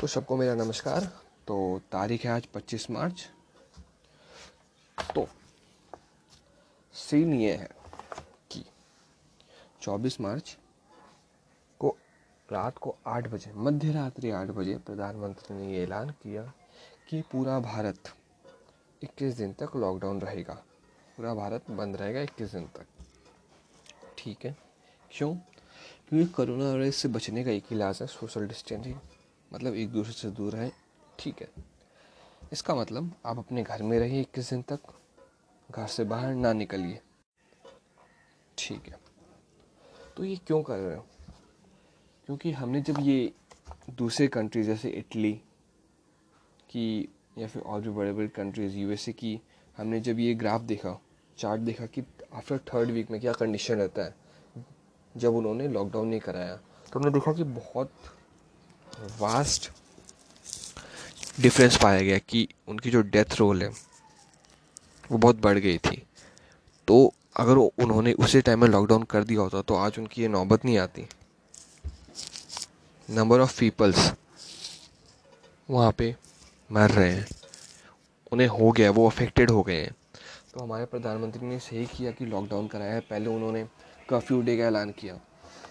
तो सबको मेरा नमस्कार। तो तारीख है आज 25 मार्च। तो सीन ये है कि 24 मार्च को रात को 8 बजे, मध्य रात्रि आठ बजे प्रधानमंत्री ने ये ऐलान किया कि पूरा भारत 21 दिन तक लॉकडाउन रहेगा। पूरा भारत बंद रहेगा 21 दिन तक। ठीक है? क्यों? क्योंकि कोरोना वायरस से बचने का एक इलाज है सोशल डिस्टेंसिंग मतलब एक दूसरे से दूर रहें, ठीक है? इसका मतलब आप अपने घर में रहिए इक्कीस दिन तक, घर से बाहर ना निकलिए। ठीक है। तो ये क्यों कर रहे हो? क्योंकि हमने जब ये दूसरे कंट्री जैसे इटली की, या फिर और भी बड़े बड़े कंट्रीज़ यूएसए की, हमने जब ये ग्राफ देखा चार्ट देखा कि आफ्टर थर्ड वीक में क्या कंडीशन रहता है, जब उन्होंने लॉकडाउन नहीं कराया तो हमने देखा कि बहुत वास्ट डिफरेंस पाया गया कि उनकी जो डेथ रोल है, वो बहुत बढ़ गई थी। तो अगर उन्होंने उसी टाइम में लॉकडाउन कर दिया होता तो आज उनकी ये नौबत नहीं आती। नंबर ऑफ़ पीपल्स वहाँ पे मर रहे हैं। उन्हें हो गया, वो अफेक्टेड हो गए हैं। तो हमारे प्रधानमंत्री ने सही किया कि लॉकडाउन कराया है। पहले उन्होंने कर्फ्यू डे का ऐलान किया।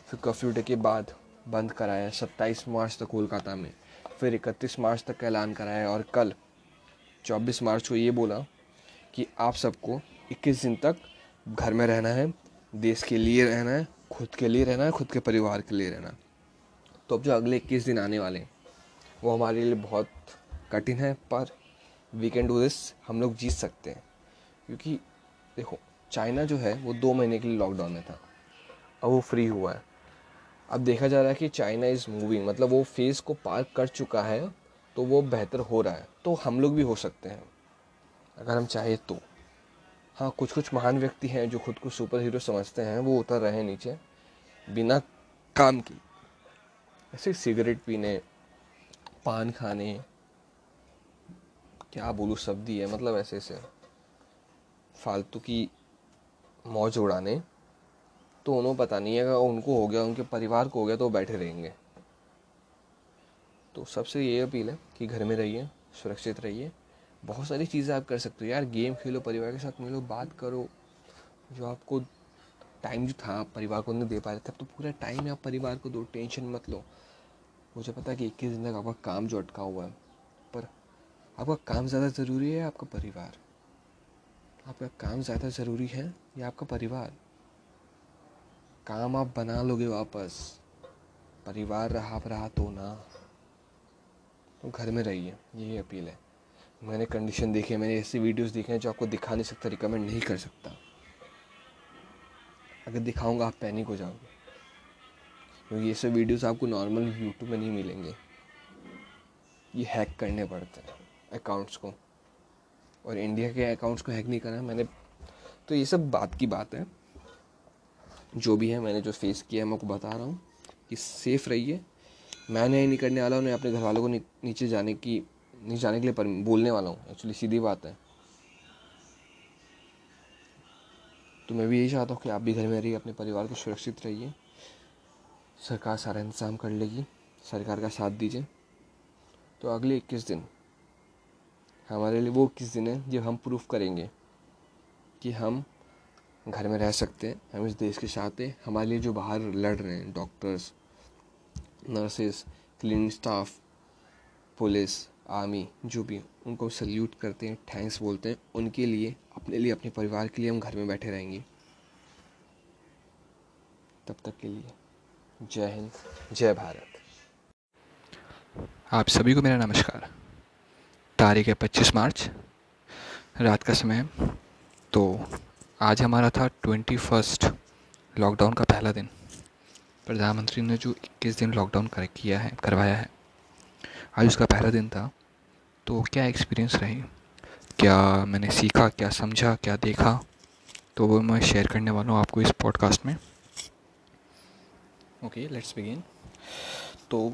फिर कर्फ्यू डे के बाद बंद कराया, सत्ताईस मार्च तक कोलकाता में, फिर इकतीस मार्च तक का ऐलान कराया और कल, चौबीस मार्च को ये बोला कि आप सबको इक्कीस दिन तक घर में रहना है, देश के लिए रहना है, खुद के लिए रहना है, खुद के परिवार के लिए रहना तो अब जो अगले इक्कीस दिन आने वाले हैं, वो हमारे लिए बहुत कठिन है, पर वी कैन डू दिस हम लोग जीत सकते हैं। क्योंकि देखो, चाइना जो है, वो दो महीने के लिए लॉकडाउन में था, अब वो फ्री हुआ है। अब देखा जा रहा है कि चाइना इज़ मूविंग मतलब वो फ़ेज़ को पार कर चुका है तो वो बेहतर हो रहा है तो हम लोग भी हो सकते हैं, अगर हम चाहें तो। हाँ कुछ कुछ महान व्यक्ति हैं जो खुद को सुपर हीरो समझते हैं, वो उतर रहे हैं नीचे, बिना काम की। ऐसे सिगरेट पीने, पान खाने, क्या बोलूँ, शब्दी है मतलब ऐसे ऐसे फालतू की मौज उड़ाने। तो उन्हों पता नहीं है, अगर उनको हो गया, उनके परिवार को हो गया तो वो बैठे रहेंगे। तो सबसे ये अपील है कि घर में रहिए, सुरक्षित रहिए। बहुत सारी चीज़ें आप कर सकते हो। यार, गेम खेलो, परिवार के साथ मिलो, बात करो। जो आपको टाइम जो था परिवार को नहीं दे पा रहे थे, अब तो पूरा टाइम आप परिवार को दो, टेंशन मत लो। मुझे पता है कि इक्कीस दिन तक आपका काम जो अटका हुआ है, पर आपका काम ज़्यादा ज़रूरी है आपका परिवार? आपका काम ज़्यादा ज़रूरी है या आपका परिवार? काम आप बना लोगे वापस, परिवार रहा रहा तो ना। तो घर में रहिए, यही अपील है। मैंने कंडीशन देखी है, मैंने ऐसी वीडियोस देखे हैं जो आपको दिखा नहीं सकता रिकमेंड नहीं कर सकता। अगर दिखाऊँगा, आप पैनिक हो जाओगे। क्योंकि ये सब वीडियोस आपको नॉर्मल यूट्यूब में नहीं मिलेंगे। ये हैक करने पड़ते हैं अकाउंट्स को। और इंडिया के अकाउंट्स को हैक नहीं करना, मैंने तो ये सब बात की बात है। जो भी है, मैंने जो फेस किया है, मैं आपको बता रहा हूँ कि सेफ़ रहिए। मैं नहीं करने वाला हूँ अपने घर वालों को नीचे जाने की, नीचे जाने के लिए बोलने वाला हूँ। एक्चुअली सीधी बात है। तो मैं भी यही चाहता हूँ कि आप भी घर में रहिए, अपने परिवार को सुरक्षित रहिए। सरकार सारा इंतज़ाम कर लेगी। सरकार का साथ दीजिए। तो अगले इक्कीस दिन, हमारे लिए वो इक्कीस दिन है जब हम प्रूफ करेंगे कि हम घर में रह सकते हैं, हम इस देश के साथ हैं। हमारे लिए जो बाहर लड़ रहे हैं doctors nurses clinic staff police army जो भी, उनको सल्यूट करते हैं थैंक्स बोलते हैं। उनके लिए, अपने लिए, अपने परिवार के लिए हम घर में बैठे रहेंगे। तब तक के लिए, जय हिंद, जय भारत। आप सभी को मेरा नमस्कार। तारीख है पच्चीस मार्च, रात का समय तो आज हमारा था ट्वेंटी फ़र्स्ट लॉकडाउन का पहला दिन। प्रधानमंत्री ने जो इक्कीस दिन लॉकडाउन कर, किया है, करवाया है, आज उसका पहला दिन था तो क्या एक्सपीरियंस रही? क्या मैंने सीखा, क्या समझा, क्या देखा? तो वो मैं शेयर करने वाला हूँ आपको इस पॉडकास्ट में। ओके लेट्स बिगिन तो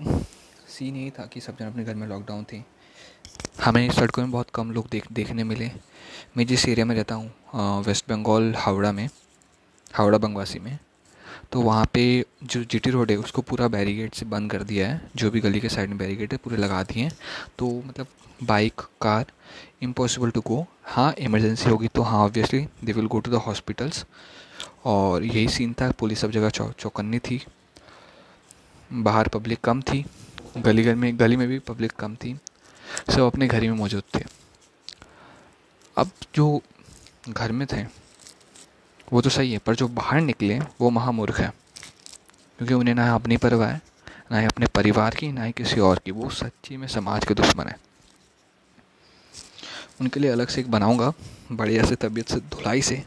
सीन यही था कि सब जन अपने घर में लॉकडाउन थे। हमें सड़कों में बहुत कम लोग देख, देखने मिले। मैं जिस एरिया में रहता हूँ वेस्ट बंगाल हावड़ा में, हावड़ा बंगवासी में तो वहाँ पे जो जीटी रोड है, उसको पूरा बैरिकेड से बंद कर दिया है। जो भी गली के साइड में बैरिकेड है, पूरे लगा दिए हैं। तो मतलब bike car impossible to go हाँ इमरजेंसी होगी तो हाँ obviously they will go to the hospitals और यही सीन था, पुलिस सब जगह चौ, चौकन्नी थी। बाहर पब्लिक कम थी। गली गली में गली में भी पब्लिक कम थी। सब अपने घर ही में मौजूद थे। अब जो घर में थे, वो तो सही है, पर जो बाहर निकले, वो महामूर्ख है। क्योंकि उन्हें ना अपनी परवाह है, ना ही अपने परिवार की, ना ही किसी और की। वो सच्ची में समाज के दुश्मन है। उनके लिए अलग से एक बनाऊँगा, बढ़िया से तबीयत से, धुलाई से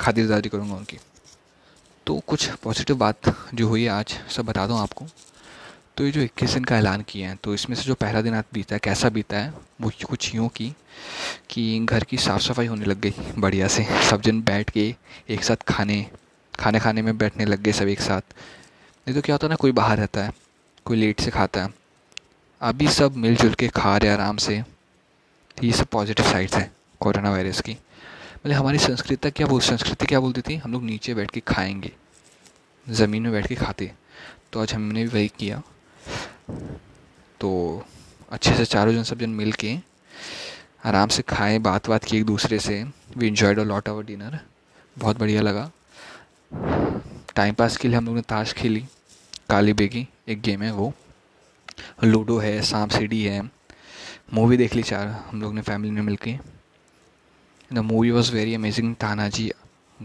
खातिरदारी करूँगा उनकी। तो कुछ पॉजिटिव बात जो हुई है आज, सब बता दूँ आपको। तो ये जो इक्कीस दिन का ऐलान किया है तो इसमें से जो पहला दिन बीता है, कैसा बीता है, वो कुछ यूँ की, कि घर की साफ़ सफ़ाई होने लग गई, बढ़िया से। सब जन बैठ के एक साथ खाने खाने खाने में बैठने लग गए सब एक साथ। नहीं तो क्या होता है ना, कोई बाहर रहता है, कोई लेट से खाता है। अभी सब मिलजुल के खा रहे आराम से। ये सब पॉजिटिव साइड्स हैं, कोरोना वायरस की। मतलब हमारी संस्कृति क्या बोल, संस्कृति क्या बोलती थी? हम लोग नीचे बैठ के खाएँगे, ज़मीन में बैठ के खाते। तो आज हमने भी वही किया। तो अच्छे से चारों जन सब जन मिल के आराम से खाए, बात बात की एक दूसरे से। We enjoyed a lot our dinner बहुत बढ़िया लगा। टाइम पास के लिए हम लोग ने ताश खेली, काली बेगी, एक गेम है वो। लूडो है सांप सीढ़ी है। मूवी देख ली चार, हम लोग ने फैमिली में मिल के the movie was very amazing Tanhaji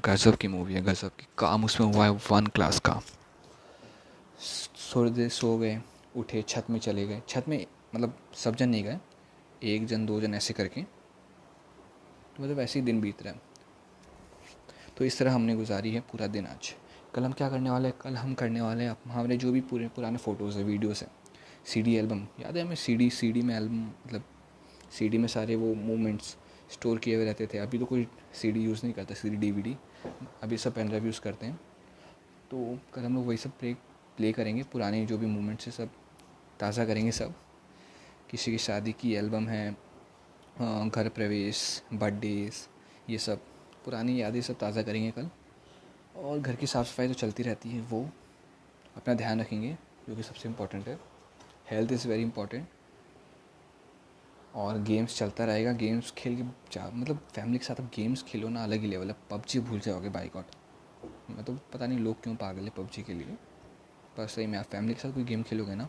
गज़ब की मूवी है गज़ब की। काम उसमें हुआ है वन क्लास का। देर सो गए, उठे, छत में चले गए। छत में मतलब सब जन नहीं गए, एक जन, दो जन ऐसे करके। तो मतलब ऐसे ही दिन बीत रहा है। तो इस तरह हमने गुजारी है पूरा दिन आज। कल हम क्या करने वाले हैं? कल हम करने वाले हैं हमारे जो भी पूरे पुराने फ़ोटोज़ हैं वीडियोज़ हैं। सी डी एल्बम याद है हमें सी डी सी डी में एल्बम मतलब सी डी में सारे वो मोमेंट्स स्टोर किए हुए रहते थे। अभी तो कोई सी डी यूज़ नहीं करता C D D V D अभी सब पेन ड्राइव यूज़ करते हैं। तो कल हम लोग वही सब प्ले प्ले करेंगे, पुराने जो भी मोमेंट्स है सब, ताज़ा करेंगे सब। किसी की शादी की एल्बम है घर प्रवेश बर्थडेज ये सब। पुरानी यादें सब ताज़ा करेंगे कल। और घर की साफ़ सफ़ाई तो चलती रहती है, वो अपना ध्यान रखेंगे, जो कि सबसे इम्पोर्टेंट है। हेल्थ इज़ वेरी इंपॉर्टेंट और गेम्स चलता रहेगा गेम्स खेल के मतलब फैमिली के साथ अब गेम्स खेलो ना, अलग ही लेवल है। पबजी भूल जाओगे बाइकआउट मैं तो पता नहीं लोग क्यों पागल है पबजी के लिए। पर सही में, आप फैमिली के साथ कोई गेम खेलोगे ना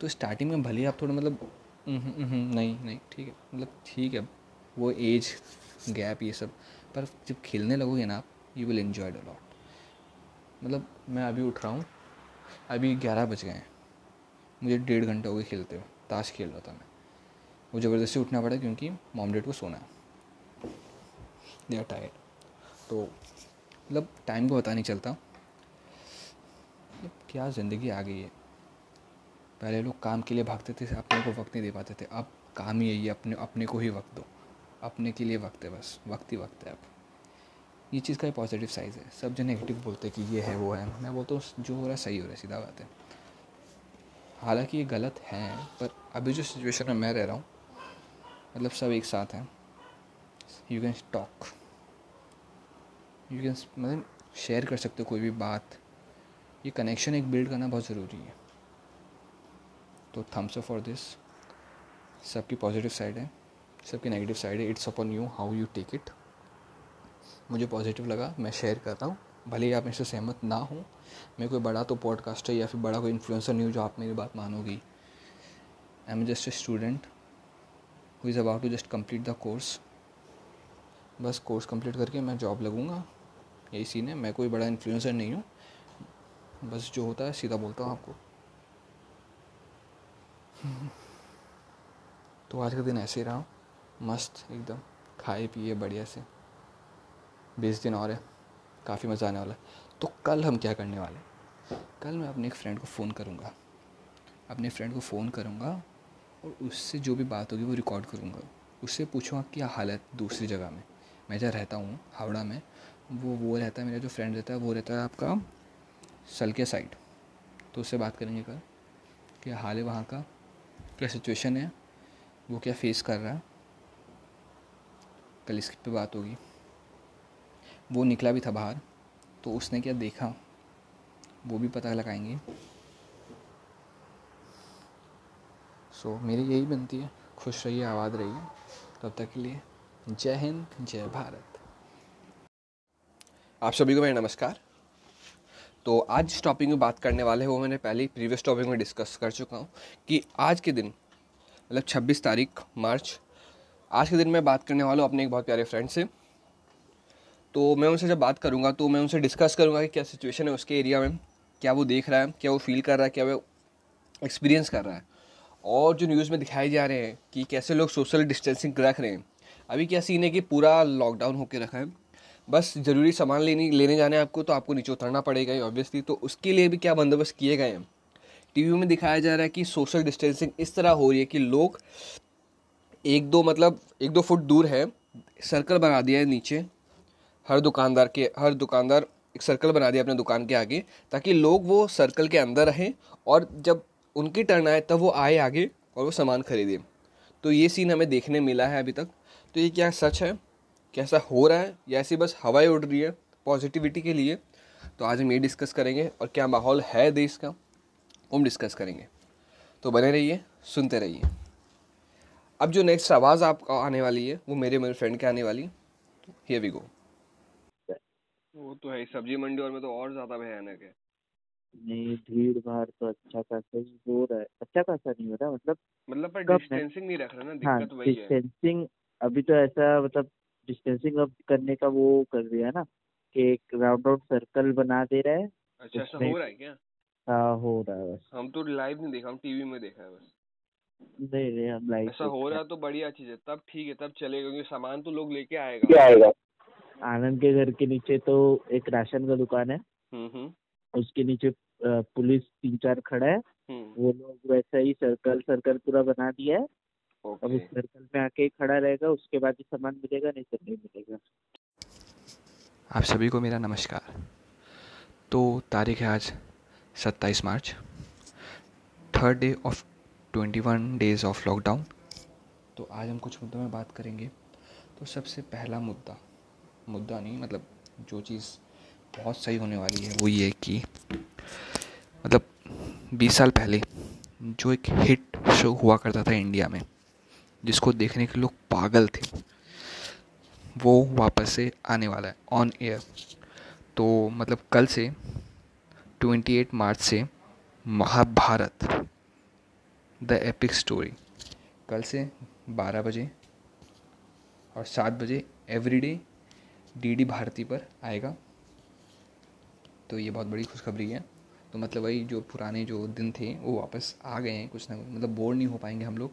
तो स्टार्टिंग में भले ही आप थोड़ा मतलब नहीं नहीं, ठीक है मतलब ठीक है, वो एज गैप ये सब, पर जब खेलने लगोगे ना आप you will enjoy the lot मतलब मैं अभी उठ रहा हूँ, अभी ग्यारह बज गए हैं, मुझे डेढ़ घंटा हो गए खेलते हुए, ताश खेल रहा था मैं, वो ज़बरदस्ती उठना पड़ा क्योंकि मॉम डेड को सोना है दे आर टायर्ड तो मतलब टाइम को पता नहीं चलता मतलब क्या ज़िंदगी आ गई है? पहले लोग काम के लिए भागते थे, अपने को वक्त नहीं दे पाते थे। अब काम ही यही अपने अपने को ही वक्त दो। अपने के लिए वक्त है बस, वक्त ही वक्त है अब। ये चीज़ का पॉजिटिव साइज़ है। सब जन नेगेटिव बोलते हैं कि ये है, वो है। मैं बोलता हूँ, जो हो रहा है सही हो रहा है, सीधा बात है। हालाँकि ये गलत है, पर अभी जो सिचुएशन में मैं रह रहा हूँ मतलब सब एक साथ हैं। You can talk you can मतलब शेयर कर सकते हो कोई भी बात। ये कनेक्शन एक बिल्ड करना बहुत ज़रूरी है। तो थम्स अप फॉर दिस सबकी पॉजिटिव साइड है, सबकी नेगेटिव साइड है। It's upon you how you take it मुझे पॉजिटिव लगा, मैं शेयर करता हूँ। भले ही आप मेरे से सहमत ना हो, मैं कोई बड़ा तो पॉडकास्टर या फिर बड़ा कोई इन्फ्लुएंसर नहीं हूँ जो आप मेरी बात मानोगी। I am just a student who is about to just complete the course बस कोर्स कंप्लीट करके मैं जॉब लगूँगा। यही सीन है। मैं कोई बड़ा इन्फ्लुएंसर नहीं हूँ। बस जो होता है, सीधा बोलता हूँ आपको। तो आज का दिन ऐसे ही रहा। हूँ मस्त, एकदम, खाए पिए, बढ़िया से। बीस दिन और है। काफ़ी मज़ा आने वाला है। तो कल हम क्या करने वाले कल मैं अपने एक फ्रेंड को फ़ोन करूँगा। अपने फ्रेंड को फ़ोन करूँगा और उससे जो भी बात होगी वो रिकॉर्ड करूँगा। उससे पूछूँगा क्या हालत दूसरी जगह में। मैं जहाँ रहता हूँ, हावड़ा में, वो वो रहता है, मेरा जो फ्रेंड रहता है, वो रहता है आपका सलके साइड तो उससे बात करेंगे कल कि हाल है वहाँ का क्या सिचुएशन है वो क्या फेस कर रहा है। कल इसकी पे बात होगी। वो निकला भी था बाहर तो उसने क्या देखा वो भी पता लगाएँगे। सो so, मेरी यही बनती है खुश रहिए आबाद रहिए। तब तक के लिए जय हिंद जय भारत। आप सभी को मेरा नमस्कार। तो आज जिस टॉपिक में बात करने वाले हैं, वो मैंने पहले प्रीवियस टॉपिक में डिस्कस कर चुका हूँ कि आज के दिन मतलब 26 तारीख, मार्च, आज के दिन मैं बात करने वाला हूँ अपने एक बहुत प्यारे फ्रेंड से। तो मैं उनसे जब बात करूँगा तो मैं उनसे डिस्कस करूँगा कि क्या सिचुएशन है उसके एरिया में, क्या वो देख रहा है, क्या वो फील कर रहा है, क्या वो एक्सपीरियंस कर रहा है। और जो न्यूज़ में दिखाए जा रहे हैं कि कैसे लोग सोशल डिस्टेंसिंग रख रहे हैं, अभी क्या सीन है कि पूरा लॉकडाउन होकर रखा है। बस ज़रूरी सामान लेने लेने जाने आपको तो आपको नीचे उतरना पड़ेगा ही ऑब्वियसली तो उसके लिए भी क्या बंदोबस्त किए गए हैं? टीवी में दिखाया जा रहा है कि सोशल डिस्टेंसिंग इस तरह हो रही है कि लोग एक दो मतलब एक दो फुट दूर है सर्कल बना दिया है नीचे। हर दुकानदार के, हर दुकानदार एक सर्कल बना दिया अपने दुकान के आगे, ताकि लोग वो सर्कल के अंदर रहें और जब उनकी टर्न आए, तब वो आए आगे और वो सामान खरीदें। तो ये सीन हमें देखने मिला है अभी तक। तो ये क्या सच है? कैसा हो रहा है या ऐसी बस हवाई उड़ रही है पॉजिटिविटी के लिए। तो आज हम ये डिस्कस करेंगे और क्या माहौल है देश का हम डिस्कस करेंगे। तो बने रहिए सुनते रहिए। अब जो नेक्स्ट आवाज़ आपको आने वाली है वो मेरे मेरे फ्रेंड के आने वाली हियर वी गो वो तो है सब्ज़ी मंडी और में तो और ज़्यादा भयानक है। नहीं भीड़ भाड़ तो अच्छा खासा ही हो रहा है। अच्छा खासा नहीं हो रहा मतलब मतलब पर डिस्टेंसिंग नहीं रख रहे ना दिक्कत हाँ वही है। डिस्टेंसिंग अभी तो ऐसा मतलब डिस्टेंसिंग अब करने का वो कर दिया ना कि एक राउंड आउट सर्कल बना दे रहा है। अच्छा ऐसा हो रहा है क्या? हाँ हो रहा है बस। हम तो लाइव नहीं देखा हम टीवी में देखा है बस। नहीं नहीं हम लाइव ऐसा हो रहा है। तो बढ़िया चीज़ है तब ठीक है तब चलेगा क्योंकि सामान तो लोग लेके आएगा। आएगा। आनंद के घर के नीचे तो एक राशन का दुकान है। हम्म हम्म। उसके नीचे पुलिस तीन चार खड़ा है। हम्म। वो लोग वैसा ही सर्कल सर्कल पूरा बना दिया है। अब उस सर्कल में आके ही खड़ा रहेगा उसके बाद ही सामान मिलेगा नहीं तो नहीं मिलेगा। आप सभी को मेरा नमस्कार। तो तारीख है आज 27 मार्च। Third day of 21 days of lockdown तो आज हम कुछ मुद्दों में बात करेंगे। तो सबसे पहला मुद्दा मुद्दा नहीं मतलब जो चीज़ बहुत सही होने वाली है वो ये कि मतलब 20 साल पहले जो एक हिट शो हुआ करता था इंडिया में जिसको देखने के लोग पागल थे, वो वापस से आने वाला है ऑन एयर तो मतलब कल से 28 मार्च से महाभारत द एपिक स्टोरी कल से 12 बजे और 7 बजे एवरीडे डीडी भारती पर आएगा। तो ये बहुत बड़ी खुशखबरी है। तो मतलब वही जो पुराने जो दिन थे, वो वापस आ गए हैं कुछ ना कुछ। मतलब बोर नहीं हो पाएँगे हम लोग।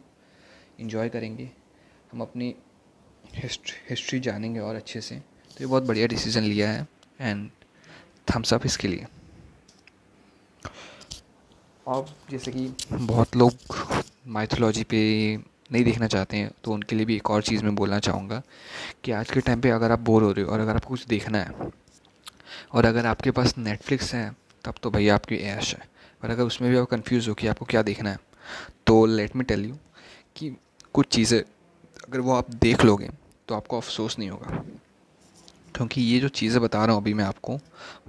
इन्जॉय करेंगे, हम अपनी हिस्ट्री हिस्ट्री जानेंगे और अच्छे से। तो ये बहुत बढ़िया डिसीज़न लिया है एंड थम्स अप इसके लिए। और जैसे कि बहुत लोग माइथोलॉजी पे नहीं देखना चाहते हैं तो उनके लिए भी एक और चीज़ मैं बोलना चाहूँगा कि आज के टाइम पे अगर आप बोर हो रहे हो और अगर आपको कुछ देखना है और अगर आपके पास नेटफ्लिक्स है, तब तो भैया आपकी ऐश है। और अगर उसमें भी आप कन्फ्यूज़ हो कि आपको क्या देखना है तो लेट मी टेल यू कि कुछ चीज़ें अगर वो आप देख लोगे तो आपको अफसोस नहीं होगा। क्योंकि ये जो चीज़ें बता रहा हूँ अभी मैं आपको,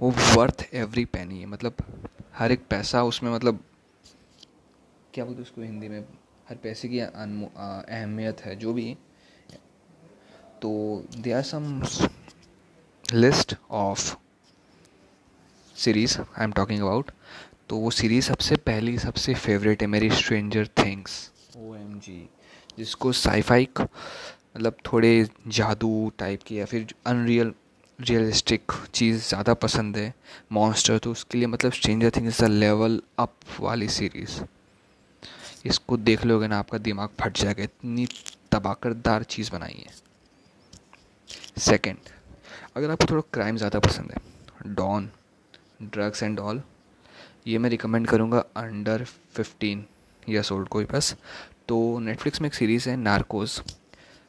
वो वर्थ एवरी पैनी है। मतलब हर एक पैसा उसमें मतलब क्या बोलते उसको हिंदी में? हर पैसे की अहमियत है, जो भी। तो they are some list of series I am talking about तो वो सीरीज़ सबसे पहली, सबसे फेवरेट है मेरी stranger things O M G जिसको साईफाई मतलब थोड़े जादू टाइप की या फिर अनरियल रियलिस्टिक चीज़ ज़्यादा पसंद है मॉन्स्टर तो उसके लिए मतलब stranger things the level up वाली सीरीज़ इसको देख लोगे ना, आपका दिमाग फट जाएगा। इतनी तबाकरदार चीज़ बनाई है। सेकंड अगर आपको थोड़ा क्राइम ज़्यादा पसंद है डॉन ड्रग्स एंड ऑल ये मैं रिकमेंड करूँगा अंडर फिफ्टीन ईयर्स ओल्ड कोई बस। तो नेटफ्लिक्स में एक सीरीज़ है नार्कोज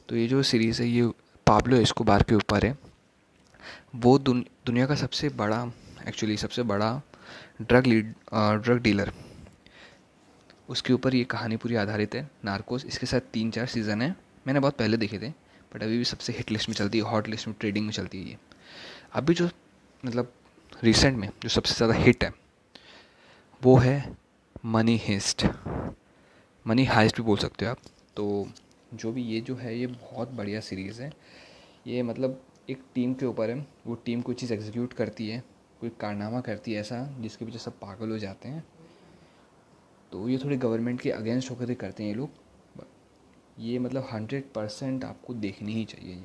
तो ये जो सीरीज़ है ये पाब्लो एस्कोबार के ऊपर है। वो दुन, दुनिया का सबसे बड़ा एक्चुअली सबसे बड़ा ड्रग लीड ड्रग डीलर उसके ऊपर ये कहानी पूरी आधारित है नार्कोस इसके साथ तीन चार सीज़न है। मैंने बहुत पहले देखे थे बट अभी भी सबसे हिट लिस्ट में चलती है हॉट लिस्ट में ट्रेडिंग में चलती है ये। अभी जो मतलब रिसेंट में जो सबसे ज़्यादा हिट है वो है मनी हेस्ट मनी हाइस्ट भी बोल सकते हो आप। तो जो भी ये जो है, ये बहुत बढ़िया सीरीज़ है। ये मतलब एक टीम के ऊपर है। वो टीम कोई चीज़ एग्जीक्यूट करती है, कोई कारनामा करती है ऐसा, जिसके पीछे सब पागल हो जाते हैं। तो ये थोड़ी गवर्नमेंट के अगेंस्ट होकर करते हैं ये लोग। ये मतलब हंड्रेड परसेंट आपको देखनी ही चाहिए ये।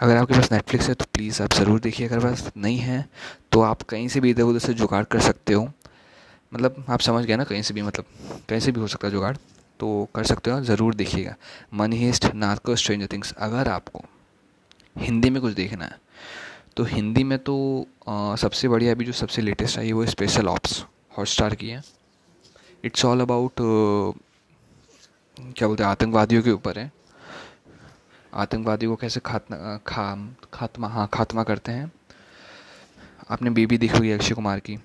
अगर आपके पास नेटफ्लिक्स है तो प्लीज़ आप ज़रूर देखिए। अगर पास नहीं है तो आप कहीं से भी इधर उधर से जुगाड़ कर सकते हो। मतलब आप समझ गए ना कहीं से भी मतलब कहीं से भी हो सकता है जुगाड़ तो कर सकते हो ज़रूर देखिएगा। Money heist narcos stranger things अगर आपको हिंदी में कुछ देखना है तो हिंदी में तो आ, सबसे बढ़िया अभी जो सबसे लेटेस्ट आई है वो स्पेशल ऑप्स हॉटस्टार की है। इट्स ऑल अबाउट क्या बोलते हैं आतंकवादियों के ऊपर है। आतंकवादियों को कैसे खात्मा खा खात्मा हाँ खात्मा करते हैं। आपने बेबी देखी हुई अक्षय कुमार की।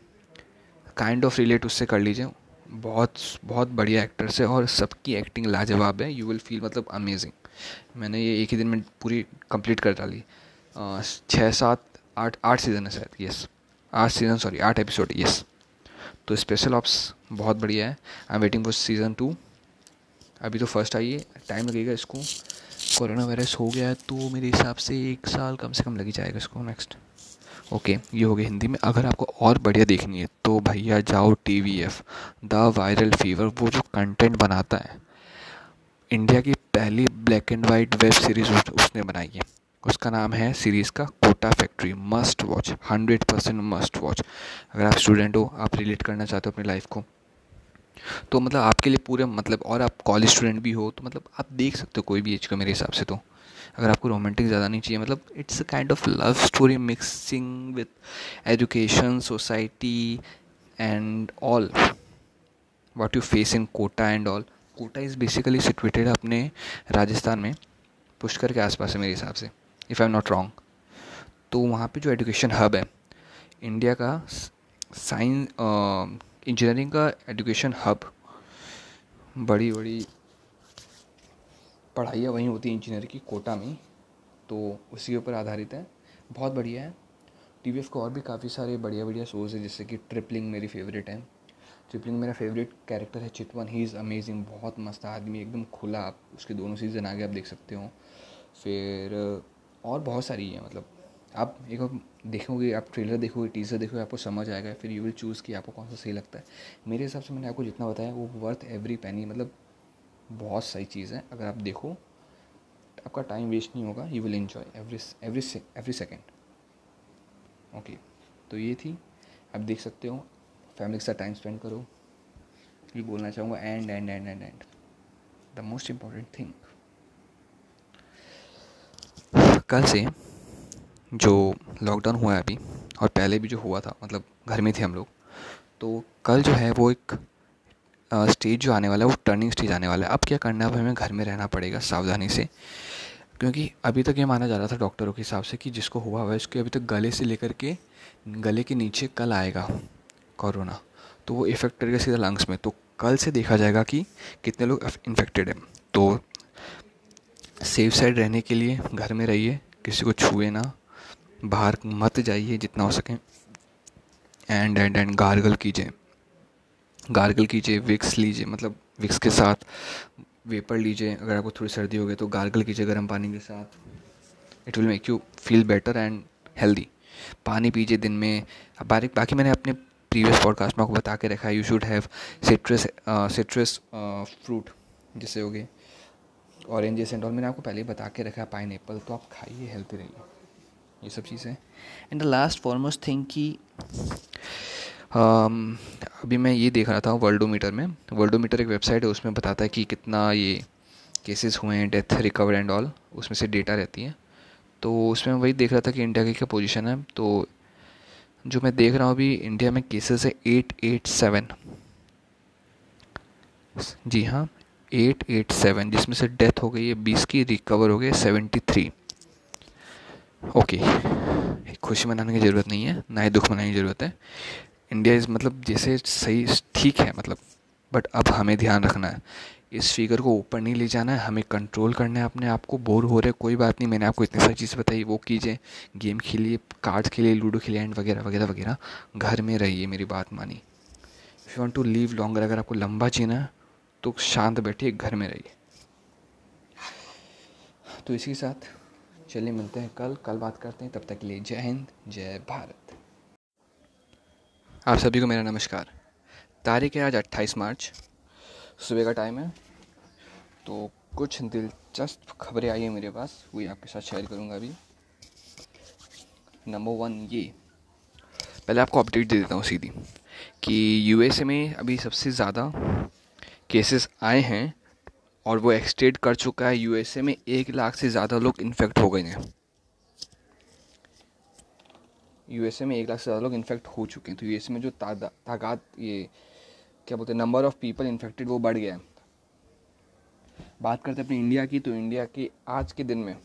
काइंड ऑफ़ रिलेट उससे कर लीजिए। बहुत बहुत बढ़िया एक्टर्स है और सबकी एक्टिंग लाजवाब है। यू विल फील मतलब अमेजिंग मैंने ये एक ही दिन में पूरी कंप्लीट कर डाली। छः सात, आठ आठ सीज़न है शायद। यस आठ सीज़न सॉरी आठ एपिसोड यस तो स्पेशल ऑप्स बहुत बढ़िया है। I am waiting for season two अभी तो फ़र्स्ट आई है। टाइम लगेगा इसको। कोरोना वायरस हो गया है तो मेरे हिसाब से एक साल कम से कम लग जाएगा इसको नेक्स्ट ओके ये हो गया हिंदी में। अगर आपको और बढ़िया देखनी है तो भैया जाओ T V F the viral fever वो जो कंटेंट बनाता है इंडिया की पहली black and white web series उसने बनाई है। उसका नाम है सीरीज़ का Kota factory must watch hundred percent must watch अगर आप स्टूडेंट हो, आप रिलेट करना चाहते हो अपनी लाइफ को तो मतलब आपके लिए पूरे मतलब और आप कॉलेज स्टूडेंट भी हो तो मतलब आप देख सकते हो कोई भी एज का मेरे हिसाब से तो। अगर आपको रोमांटिक ज़्यादा नहीं चाहिए मतलब it's a kind of love story mixing with education society and all what you face in Kota and all Kota is basically situated अपने राजस्थान में, पुष्कर के आसपास है मेरे हिसाब से if I am not wrong तो वहाँ पे जो एजुकेशन हब है इंडिया का साइंस इंजीनियरिंग का एजुकेशन हब बड़ी बड़ी पढ़ाइयाँ वहीं होती हैं इंजीनियर की कोटा में तो उसी के ऊपर आधारित है। बहुत बढ़िया है। टी वी एफ़ को और भी काफ़ी सारे बढ़िया बढ़िया शोज़ है, जैसे कि ट्रिपलिंग मेरी फेवरेट है। ट्रिपलिंग मेरा फेवरेट कैरेक्टर है चितवन। ही इज़ अमेजिंग बहुत मस्त आदमी, एकदम खुला आप, उसके दोनों सीज़न आगे आप देख सकते हो। फिर, और बहुत सारी है मतलब। आप एक बार देखोगे, आप ट्रेलर देखोगे टीज़र देखोगे, आपको समझ आएगा, फिर यू विल चूज़ कि आपको कौन सा सही लगता है। मेरे हिसाब से मैंने आपको जितना बताया, वो वर्थ एवरी पैनी मतलब बहुत सही चीज़ है। अगर आप देखो, आपका टाइम वेस्ट नहीं होगा you will enjoy every every every second okay तो ये थी। आप देख सकते हो फैमिली के साथ टाइम स्पेंड करो। ये बोलना चाहूँगा and and and and and the most important thing कल से जो लॉकडाउन हुआ है अभी, और पहले भी जो हुआ था मतलब घर में थे हम लोग तो कल जो है वो एक स्टेज जो आने वाला है, वो टर्निंग स्टेज आने वाला है। अब क्या करना है? अब हमें घर में रहना पड़ेगा सावधानी से। क्योंकि अभी तक ये माना जा रहा था डॉक्टरों के हिसाब से कि जिसको हुआ हुआ है, उसके अभी तक गले से लेकर के, गले के नीचे कल आएगा कोरोना। तो वो इफ़ेक्ट करेगा सीधा लंग्स में। तो कल से देखा जाएगा कि कितने लोग इन्फेक्टेड हैं। तो सेफ़ साइड रहने के लिए, घर में रहिए, किसी को छुए ना, बाहर मत जाइए जितना हो सके। एंड एंड एंड गार्गल कीजिए। गार्गल कीजिए विक्स लीजिए मतलब विक्स के साथ वेपर लीजिए अगर आपको थोड़ी सर्दी हो गई तो गार्गल कीजिए गर्म पानी के साथ। It will make you feel better and healthy पानी पीजिए दिन में। बारीक बाकी मैंने अपने प्रीवियस पॉडकास्ट में आपको बता के रखा है you should have citrus citrus fruit जैसे हो गए ऑरेंजेस एंड ऑल मैंने आपको पहले ही बता के रखा है पाइन एप्पल तो आप खाइए हेल्थी रहिए। ये सब चीज़ें and the last foremost thing कि um, अभी मैं ये देख रहा था वर्ल्डोमीटर में। वर्ल्डोमीटर एक वेबसाइट है, उसमें बताता है कि कितना ये केसेस हुए हैं डेथ रिकवर एंड ऑल उसमें से डेटा रहती है। तो उसमें वही देख रहा था कि इंडिया की क्या पोजीशन है। तो जो मैं देख रहा हूँ अभी इंडिया में केसेस है एट एट सेवन जी हाँ एट एट सेवन जिसमें से डेथ हो गई है, बीस की रिकवर हो गई सेवेंटी थ्री ओके खुशी मनाने की ज़रूरत नहीं है, ना ही दुख मनाने की ज़रूरत है। इंडिया इज़ मतलब जैसे सही, ठीक है मतलब बट अब हमें ध्यान रखना है। इस फिगर को ऊपर नहीं ले जाना है, हमें कंट्रोल करना है अपने आप को। बोर हो रहे कोई बात नहीं, मैंने आपको इतनी सारी चीज़ बताई, वो कीजिए। गेम खेलिए कार्ड्स खेलिए लूडो खेलिए एंड वगैरह वगैरह वगैरह। घर में रहिए, मेरी बात मानी if you want to live longer अगर आपको लंबा जीना है तो शांत बैठिए, घर में रहिए। तो इसी के साथ, चलिए मिलते हैं कल। कल बात करते हैं, तब तक के लिए जय हिंद, जय भारत। आप सभी को मेरा नमस्कार। तारीख है आज 28 मार्च। सुबह का टाइम है। तो कुछ दिलचस्प खबरें आई हैं मेरे पास वही आपके साथ शेयर करूँगा अभी। नंबर वन ये। पहले आपको अपडेट दे देता हूँ सीधी कि यूएसए में अभी सबसे ज़्यादा केसेस आए हैं और वो एक्सटेड कर चुका है। यूएसए में एक लाख से ज़्यादा लोग इन्फेक्ट हो गए हैं। यूएसए में एक लाख से ज़्यादा लोग इन्फेक्ट हो चुके हैं। तो यूएसए में जो तादाद ये, क्या बोलते हैं नंबर ऑफ़ पीपल इन्फेक्टेड वो बढ़ गया है। बात करते हैं अपनी इंडिया की तो इंडिया के आज के दिन में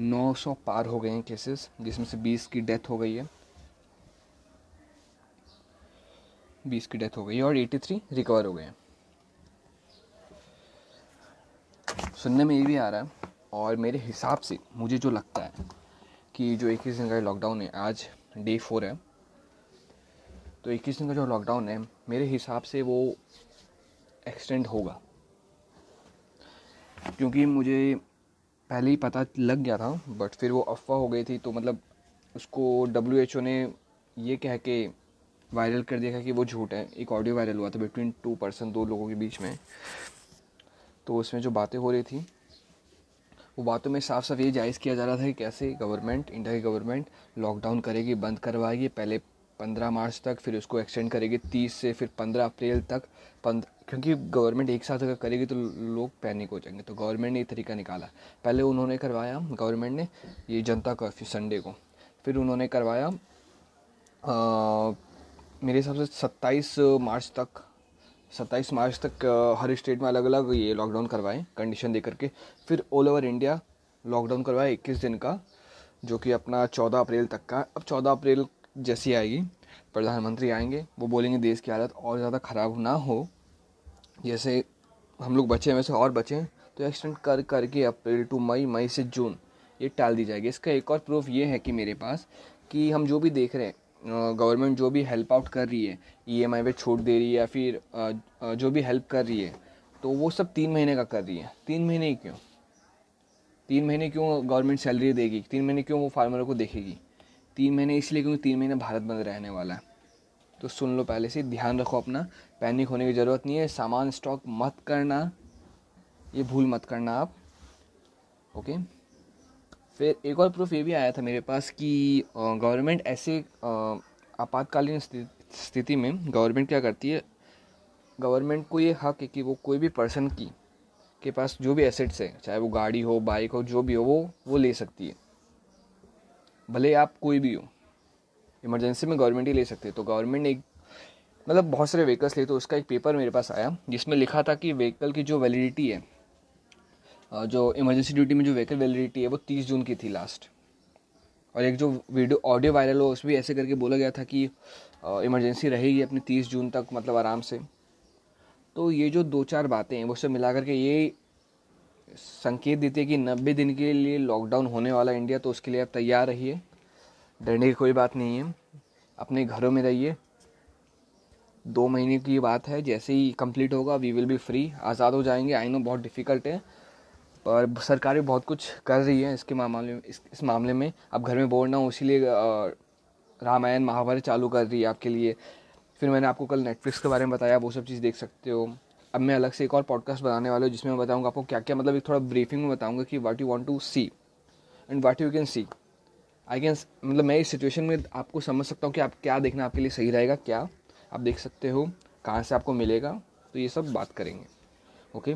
900 पार हो गए हैं केसेस जिसमें से 20 की डेथ हो गई है। 20 की डेथ हो गई है और 83 रिकवर हो गए हैं। सुनने में ये भी आ रहा है और मेरे हिसाब से मुझे जो लगता है कि जो इक्कीस दिन का लॉकडाउन है, आज डे फोर है। तो इक्कीस दिन का जो लॉकडाउन है, मेरे हिसाब से वो एक्सटेंड होगा। क्योंकि मुझे पहले ही पता लग गया था बट फिर वो अफवाह हो गई थी तो मतलब उसको डब्ल्यू एच ओ ने ये कह के वायरल कर दिया कि वो झूठ है। एक ऑडियो वायरल हुआ था बिटवीन टू पर्सन दो लोगों के बीच में। तो उसमें जो बातें हो रही थी वो बातों में साफ़ साफ़ ये जायज़ किया जा रहा था कि कैसे गवर्नमेंट इंडिया की गवर्नमेंट लॉकडाउन करेगी बंद करवाएगी पहले पंद्रह मार्च तक फिर उसको एक्सटेंड करेगी तीस से फिर पंद्रह अप्रैल तक पंद क्योंकि गवर्नमेंट एक साथ अगर करेगी तो लोग पैनिक हो जाएँगे। तो गवर्नमेंट ने ये तरीका निकाला। पहले उन्होंने करवाया गवर्नमेंट ने ये जनता कर्फ्यू संडे को। फिर उन्होंने करवाया आ, मेरे हिसाब से सत्ताईस मार्च तक सत्ताईस मार्च तक हर स्टेट में अलग अलग ये लॉकडाउन करवाएँ कंडीशन दे करके फिर ऑल ओवर इंडिया लॉकडाउन करवाए इक्कीस दिन का, जो कि अपना चौदह अप्रैल तक का। अब चौदह अप्रैल जैसी आएगी, प्रधानमंत्री आएँगे, वो बोलेंगे देश की हालत और ज़्यादा ख़राब ना हो। जैसे हम लोग बचे वैसे और बचें तो एक्सटेंड कर, करके अप्रैल टू मई मई से जून, ये टाल दी जाएगी। इसका एक और प्रूफ ये है कि मेरे पास कि हम जो भी देख रहे हैं गवर्नमेंट जो भी हेल्प आउट कर रही है ई एम आई पे छूट दे रही है या फिर जो भी हेल्प कर रही है तो वो सब तीन महीने का कर रही है। तीन महीने ही क्यों? तीन महीने क्यों गवर्नमेंट सैलरी देगी? तीन महीने क्यों वो फार्मरों को देखेगी? तीन महीने इसलिए क्योंकि तीन महीने भारत बंद रहने वाला है। तो सुन लो पहले से, ध्यान रखो अपना पैनिक होने की ज़रूरत नहीं है, सामान स्टॉक मत करना, ये भूल मत करना आप ओके फिर एक और प्रूफ ये भी आया था मेरे पास कि गवर्नमेंट ऐसे आपातकालीन स्थिति में गवर्नमेंट क्या करती है? गवर्नमेंट को ये हक है कि वो कोई भी पर्सन की, के पास जो भी एसेट्स है, चाहे वो गाड़ी हो बाइक हो, जो भी हो, वो वो ले सकती है। भले आप कोई भी हो इमरजेंसी में गवर्नमेंट ही ले सकते तो गवर्नमेंट ने मतलब बहुत सारे व्हीकल्स ले तो उसका एक पेपर मेरे पास आया, जिसमें लिखा था कि व्हीकल की जो वैलिडिटी है जो इमरजेंसी ड्यूटी में जो व्हीकल वैलिडिटी है, वो तीस जून की थी लास्ट और एक जो वीडियो ऑडियो वायरल हो उसमें ऐसे करके बोला गया था कि इमरजेंसी रहेगी अपनी तीस जून तक मतलब आराम से। तो ये जो दो चार बातें हैं, वो सब मिला करके ये संकेत देती है कि नब्बे दिन के लिए लॉकडाउन होने वाला इंडिया तो उसके लिए आप तैयार रहिए। डरने की कोई बात नहीं है। अपने घरों में रहिए। दो महीने की बात है, जैसे ही कंप्लीट होगा वी विल बी फ्री आज़ाद हो जाएँगे। आई नो बहुत डिफ़िकल्ट है। पर सरकार भी बहुत कुछ कर रही है इसके मामले में इस, इस मामले में। अब घर में बोल ना हूँ इसीलिए रामायण महाभारत चालू कर रही है आपके लिए। फिर मैंने आपको कल नेटफ्लिक्स के बारे में बताया वो सब चीज़ देख सकते हो। अब मैं अलग से एक और पॉडकास्ट बनाने वाला हूँ जिसमें मैं बताऊँगा आपको क्या क्या मतलब एक थोड़ा ब्रीफिंग में बताऊँगा कि what you want to see and what you can see I can मतलब मैं इस सिचुएशन में आपको समझ सकता हूँ कि आप क्या देखना आपके लिए सही रहेगा क्या आप देख सकते हो कहाँ से आपको मिलेगा। तो ये सब बात करेंगे। ओके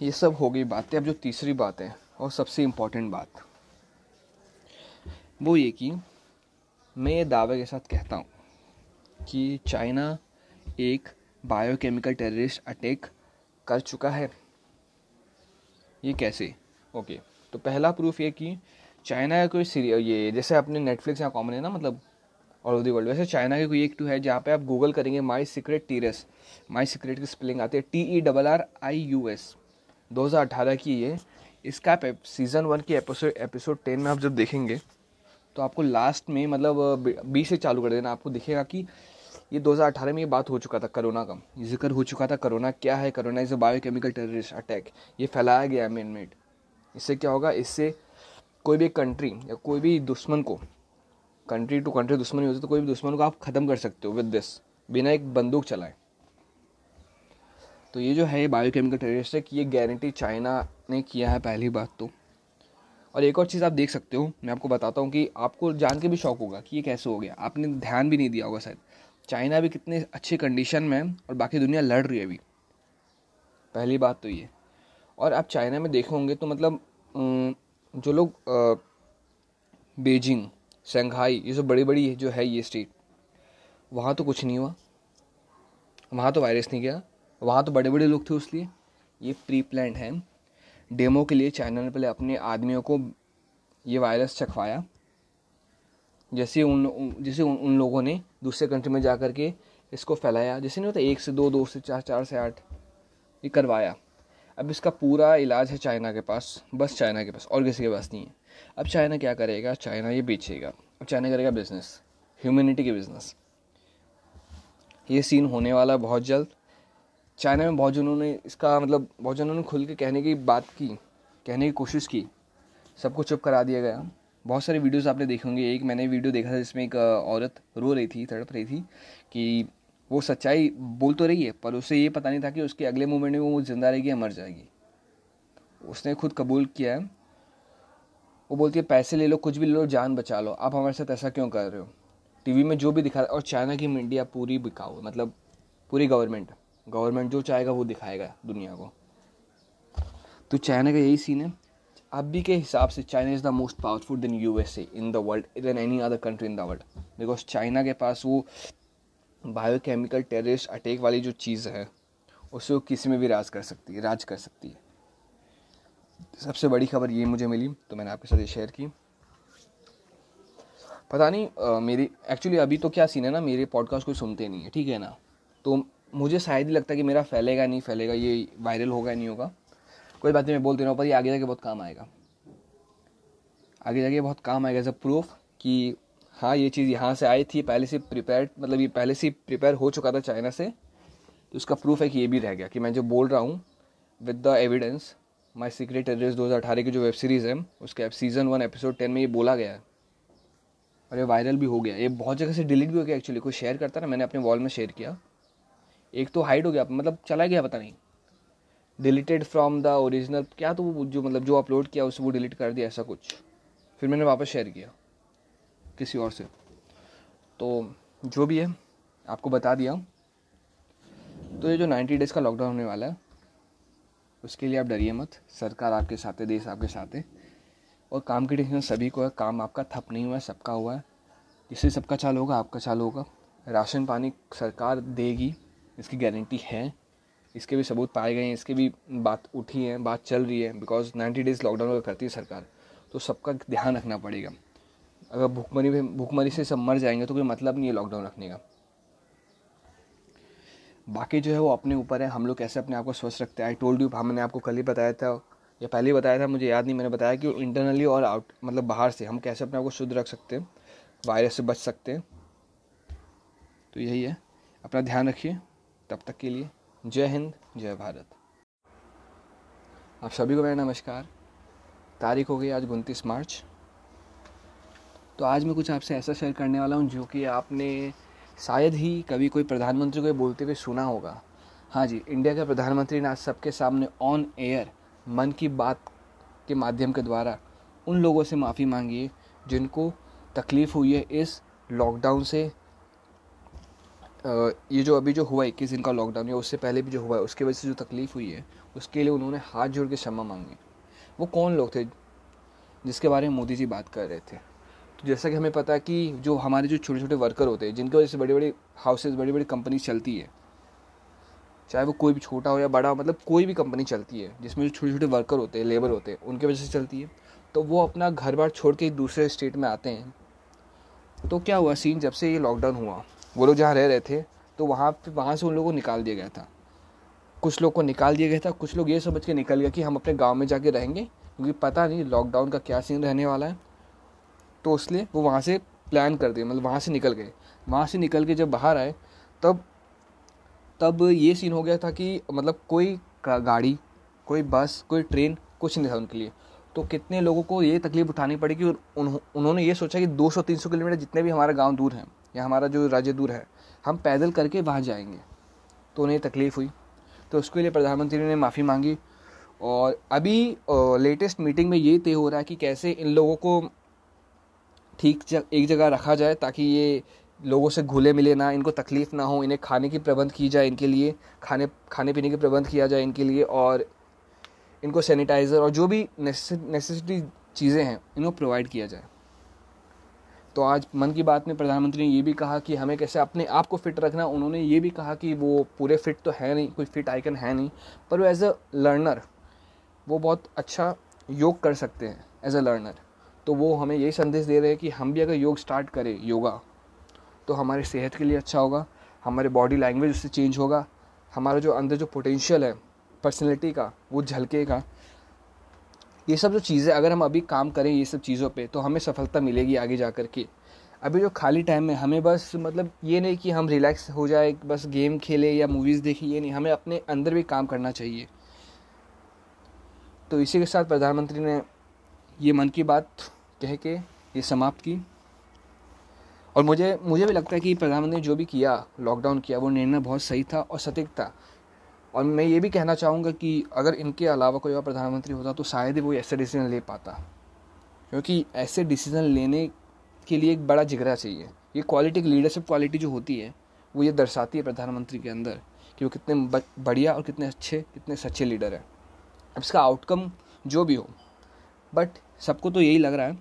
ये सब हो गई बातें। अब जो तीसरी बात है, और सबसे इम्पोर्टेंट बात, वो ये कि मैं ये दावे के साथ कहता हूँ कि चाइना एक बायोकेमिकल टेररिस्ट अटैक कर चुका है। ये कैसे? ओके तो पहला प्रूफ ये कि चाइना का कोई सीरियल ये जैसे अपने नेटफ्लिक्स यहाँ कॉमन है ना मतलब ऑल ओवर दी वर्ल्ड वैसे चाइना की कोई एक टू है जहाँ पे आप गूगल करेंगे my secret Terrius my secret की स्पेलिंग आती है T E double R I U S दो हज़ार अठारह की ये। इसका सीज़न वन की एपिसोड एपिसोड टेन में आप जब देखेंगे तो आपको लास्ट में मतलब बी से चालू कर देना। आपको दिखेगा कि ये 2018 में ये बात हो चुका था, कोरोना का। ज़िक्र हो चुका था, कोरोना क्या है? Corona is a biochemical terrorist attack ये फैलाया गया मैन मेड इससे क्या होगा? इससे कोई भी कंट्री या कोई भी दुश्मन को कंट्री टू कंट्री दुश्मन होती तो कोई भी दुश्मन को आप ख़त्म कर सकते हो विद दिस बिना एक बंदूक चलाए। तो ये जो है बायोकेमिकल कि ये गारंटी चाइना ने किया है पहली बात तो। और एक और चीज़ आप देख सकते हो, मैं आपको बताता हूँ कि आपको जान के भी शौक होगा कि ये कैसे हो गया। आपने ध्यान भी नहीं दिया होगा शायद। चाइना भी कितने अच्छे कंडीशन में है और बाकी दुनिया लड़ रही है अभी। पहली बात तो ये। और आप चाइना में देखे होंगे तो मतलब जो लोग बीजिंग शंघाई ये सब बड़ी बड़ी जो है ये स्टेट वहाँ तो कुछ नहीं हुआ। वहाँ तो वायरस नहीं गया। वहाँ तो बड़े बड़े लोग थे उसलिए। ये प्री प्लान है। डेमो के लिए चाइना ने पहले अपने आदमियों को ये वायरस चखवाया जैसे उन जैसे उन, उन लोगों ने दूसरे कंट्री में जा कर के इसको फैलाया। जैसे नहीं होता एक से दो दो से चार चार से आठ ये करवाया। अब इसका पूरा इलाज है चाइना के पास। बस चाइना के पास और किसी के पास नहीं है। अब चाइना क्या करेगा? चाइना ये बेचेगा। अब चाइना करेगा बिज़नेस ह्यूमैनिटी के बिज़नेस ये सीन होने वाला बहुत जल्द। चाइना में बहुत जनों ने इसका मतलब बहुत जनों ने खुल के कहने की बात की, कहने की कोशिश की। सबको चुप करा दिया गया। बहुत सारे वीडियोस आपने देखे होंगे। एक मैंने वीडियो देखा था जिसमें एक औरत रो रही थी, तड़प रही थी कि वो सच्चाई बोल तो रही है, पर उसे ये पता नहीं था कि उसके अगले मोमेंट में वो ज़िंदा रहेगी या मर जाएगी। उसने खुद कबूल किया है। वो बोलती है, पैसे ले लो, कुछ भी ले लो, जान बचा लो। आप हमारे साथ ऐसा क्यों कर रहे हो? टीवी में जो भी दिखा और चाइना की मीडिया पूरी बिकाऊ मतलब पूरी गवर्नमेंट। गवर्नमेंट जो चाहेगा वो दिखाएगा दुनिया को। तो चाइना का यही सीन है। अभी के हिसाब से China is the most powerful then U S A in the world then any other country in the world because China के पास वो बायोकेमिकल टेररिस्ट अटैक वाली जो चीज़ है उसे वो किसी में भी राज कर सकती है राज कर सकती है। सबसे बड़ी खबर ये मुझे मिली तो मैंने आपके साथ ये शेयर की। पता नहीं आ, मेरी एक्चुअली अभी तो क्या सीन है ना मेरे पॉडकास्ट कोई सुनते नहीं है ठीक है ना? तो मुझे शायद ही लगता है कि मेरा फैलेगा नहीं, फैलेगा, ये वायरल होगा नहीं होगा। कोई बात नहीं, मैं बोलते रहूँ पर ये आगे जाके बहुत काम आएगा। आगे जाके बहुत काम आएगा एज अ प्रूफ कि हाँ ये चीज़ यहाँ से आई थी, पहले से प्रिपेयर मतलब ये पहले से प्रिपेयर हो चुका था चाइना से तो उसका प्रूफ है कि ये भी रह गया। कि मैं जो बोल रहा हूँ with the evidence my secret address दो हज़ार अठारह की जो वेब सीरीज़ है, उसके सीज़न वन एपिसोड टेन में ये बोला गया है। और ये वायरल भी हो गया। ये बहुत जगह से डिलीट भी हो गया एक्चुअली कोई शेयर करता ना, मैंने अपने वॉल में शेयर किया। एक तो हाइड हो गया मतलब चला गया पता नहीं। डिलीटेड फ्रॉम द ओरिजिनल क्या तो वो जो मतलब जो अपलोड किया उसे वो डिलीट कर दिया, ऐसा कुछ। फिर मैंने वापस शेयर किया, किसी और से। तो जो भी है, आपको बता दिया तो ये जो नाइन्टी डेज़ का लॉकडाउन होने वाला है, उसके लिए आप डरिए मत। सरकार आपके साथ है, देश आपके साथ है। और काम की टेंशन सभी को है, काम आपका थप नहीं हुआ है, सबका हुआ है। जिससे सबका चालू होगा, आपका चालू होगा। राशन पानी सरकार देगी। इसकी गारंटी है। इसके भी सबूत पाए गए हैं, इसके भी बात उठी है, बात चल रही है बिकॉज़ नाइन्टी डेज़ लॉकडाउन अगर करती है सरकार तो सबका ध्यान रखना पड़ेगा। अगर भूखमरी में भूखमरी से सब मर जाएँगे तो कोई मतलब नहीं है लॉकडाउन रखने का। बाकी जो है वो अपने ऊपर है। हम लोग कैसे अपने आप को स्वस्थ रखते हैं? आई टोल्ड यू हमने आपको कल ही बताया था, या पहले ही बताया था, मुझे याद नहीं, मैंने बताया कि इंटरनली और आउट मतलब बाहर से हम कैसे अपने आप को शुद्ध रख सकते हैं? वायरस से बच सकते हैं? तो यही है। अपना ध्यान रखिए। तब तक के लिए जय हिंद, जय भारत। आप सभी को मेरा नमस्कार। तारीख हो गई आज उनतीस मार्च। तो आज मैं कुछ आपसे ऐसा शेयर करने वाला हूँ जो कि आपने शायद ही कभी कोई प्रधानमंत्री को बोलते हुए सुना होगा। हाँ जी, इंडिया के प्रधानमंत्री ने आज सबके सामने ऑन एयर मन की बात के माध्यम के द्वारा उन लोगों से माफ़ी मांगी है जिनको तकलीफ़ हुई है इस लॉकडाउन से। ये जो अभी जो हुआ इक्कीस दिन का लॉकडाउन या उससे पहले भी जो हुआ है, उसकी वजह से जो तकलीफ़ हुई है, उसके लिए उन्होंने हाथ जोड़ के क्षमा मांगी। वो कौन लोग थे जिसके बारे में मोदी जी बात कर रहे थे? तो जैसा कि हमें पता है कि जो हमारे जो छोटे छोटे वर्कर होते हैं, जिनकी वजह से बड़ी बड़ी हाउसेज बड़ी बड़ी कंपनी चलती है, चाहे वो कोई भी छोटा हो या बड़ा मतलब कोई भी कंपनी चलती है, जिसमें जो छोटे छोटे वर्कर होते हैं लेबर होते हैं, उनकी वजह से चलती है तो वो अपना घर बार छोड़ के दूसरे स्टेट में आते हैं। तो क्या हुआ सीन जब से ये लॉकडाउन हुआ? वो लोग जहाँ रह रहे थे तो वहाँ पे वहाँ से उन लोगों को निकाल दिया गया था। कुछ लोग को निकाल दिया गया था कुछ लोग ये समझ के निकल गया कि हम अपने गाँव में जाके रहेंगे क्योंकि पता नहीं लॉकडाउन का क्या सीन रहने वाला है। तो इसलिए वो वहाँ से प्लान कर दिए मतलब वहाँ से निकल गए। वहाँ से निकल के जब बाहर आए तब तब ये सीन हो गया था कि मतलब कोई गाड़ी कोई बस कोई ट्रेन कुछ नहीं था उनके लिए। तो कितने लोगों को ये तकलीफ़ उठानी पड़ी कि उन, उन्होंने ये सोचा कि 200-300 किलोमीटर जितने भी हमारा गाँव दूर हैं या हमारा जो राज्य दूर है हम पैदल करके वहाँ जाएँगे। तो उन्हें तकलीफ़ हुई। तो उसके लिए प्रधानमंत्री ने माफ़ी मांगी और अभी लेटेस्ट मीटिंग में ये तय हो रहा है कि कैसे इन लोगों को ठीक जग, एक जगह रखा जाए ताकि ये लोगों से घुले मिले ना इनको तकलीफ़ ना हो इन्हें खाने की प्रबंध की जाए इनके लिए खाने खाने पीने के प्रबंध किया जाए इनके लिए और इनको सैनिटाइज़र और जो भी नेसेसिटी चीज़ें हैं इनको प्रोवाइड किया जाए। तो आज मन की बात में प्रधानमंत्री ने ये भी कहा कि हमें कैसे अपने आप को फिट रखना, उन्होंने ये भी कहा कि वो पूरे फिट तो है नहीं, कोई फिट आइकन है नहीं, पर वो एज अ लर्नर वो बहुत अच्छा योग कर सकते हैं एज अ लर्नर तो वो हमें यही संदेश दे रहे हैं कि हम भी अगर योग स्टार्ट करें, योगा तो हमारी सेहत के लिए अच्छा होगा, हमारे बॉडी लैंग्वेज उससे चेंज होगा, हमारा जो अंदर जो पोटेंशियल है पर्सनैलिटी का, वो झलकेगा ये सब जो चीज़ें, अगर हम अभी काम करें ये सब चीज़ों पे तो हमें सफलता मिलेगी आगे जा कर के। अभी जो खाली टाइम में हमें बस मतलब ये नहीं कि हम रिलैक्स हो जाए, बस गेम खेले या मूवीज़ देखें, ये नहीं, हमें अपने अंदर भी काम करना चाहिए। तो इसी के साथ प्रधानमंत्री ने ये मन की बात कह के ये समाप्त की। और मुझे मुझे भी लगता है कि प्रधानमंत्री ने जो भी किया लॉकडाउन किया, वो निर्णय बहुत सही था और सटीक था। और मैं ये भी कहना चाहूँगा कि अगर इनके अलावा कोई और प्रधानमंत्री होता तो शायद ही वो ऐसे डिसीज़न ले पाता। क्योंकि ऐसे डिसीज़न लेने के लिए एक बड़ा जिगरा चाहिए। ये क्वालिटी लीडरशिप क्वालिटी जो होती है, वो ये दर्शाती है प्रधानमंत्री के अंदर कि वो कितने बढ़िया और कितने अच्छे, कितने सच्चे लीडर हैं। अब इसका आउटकम जो भी हो बट सबको तो यही लग रहा है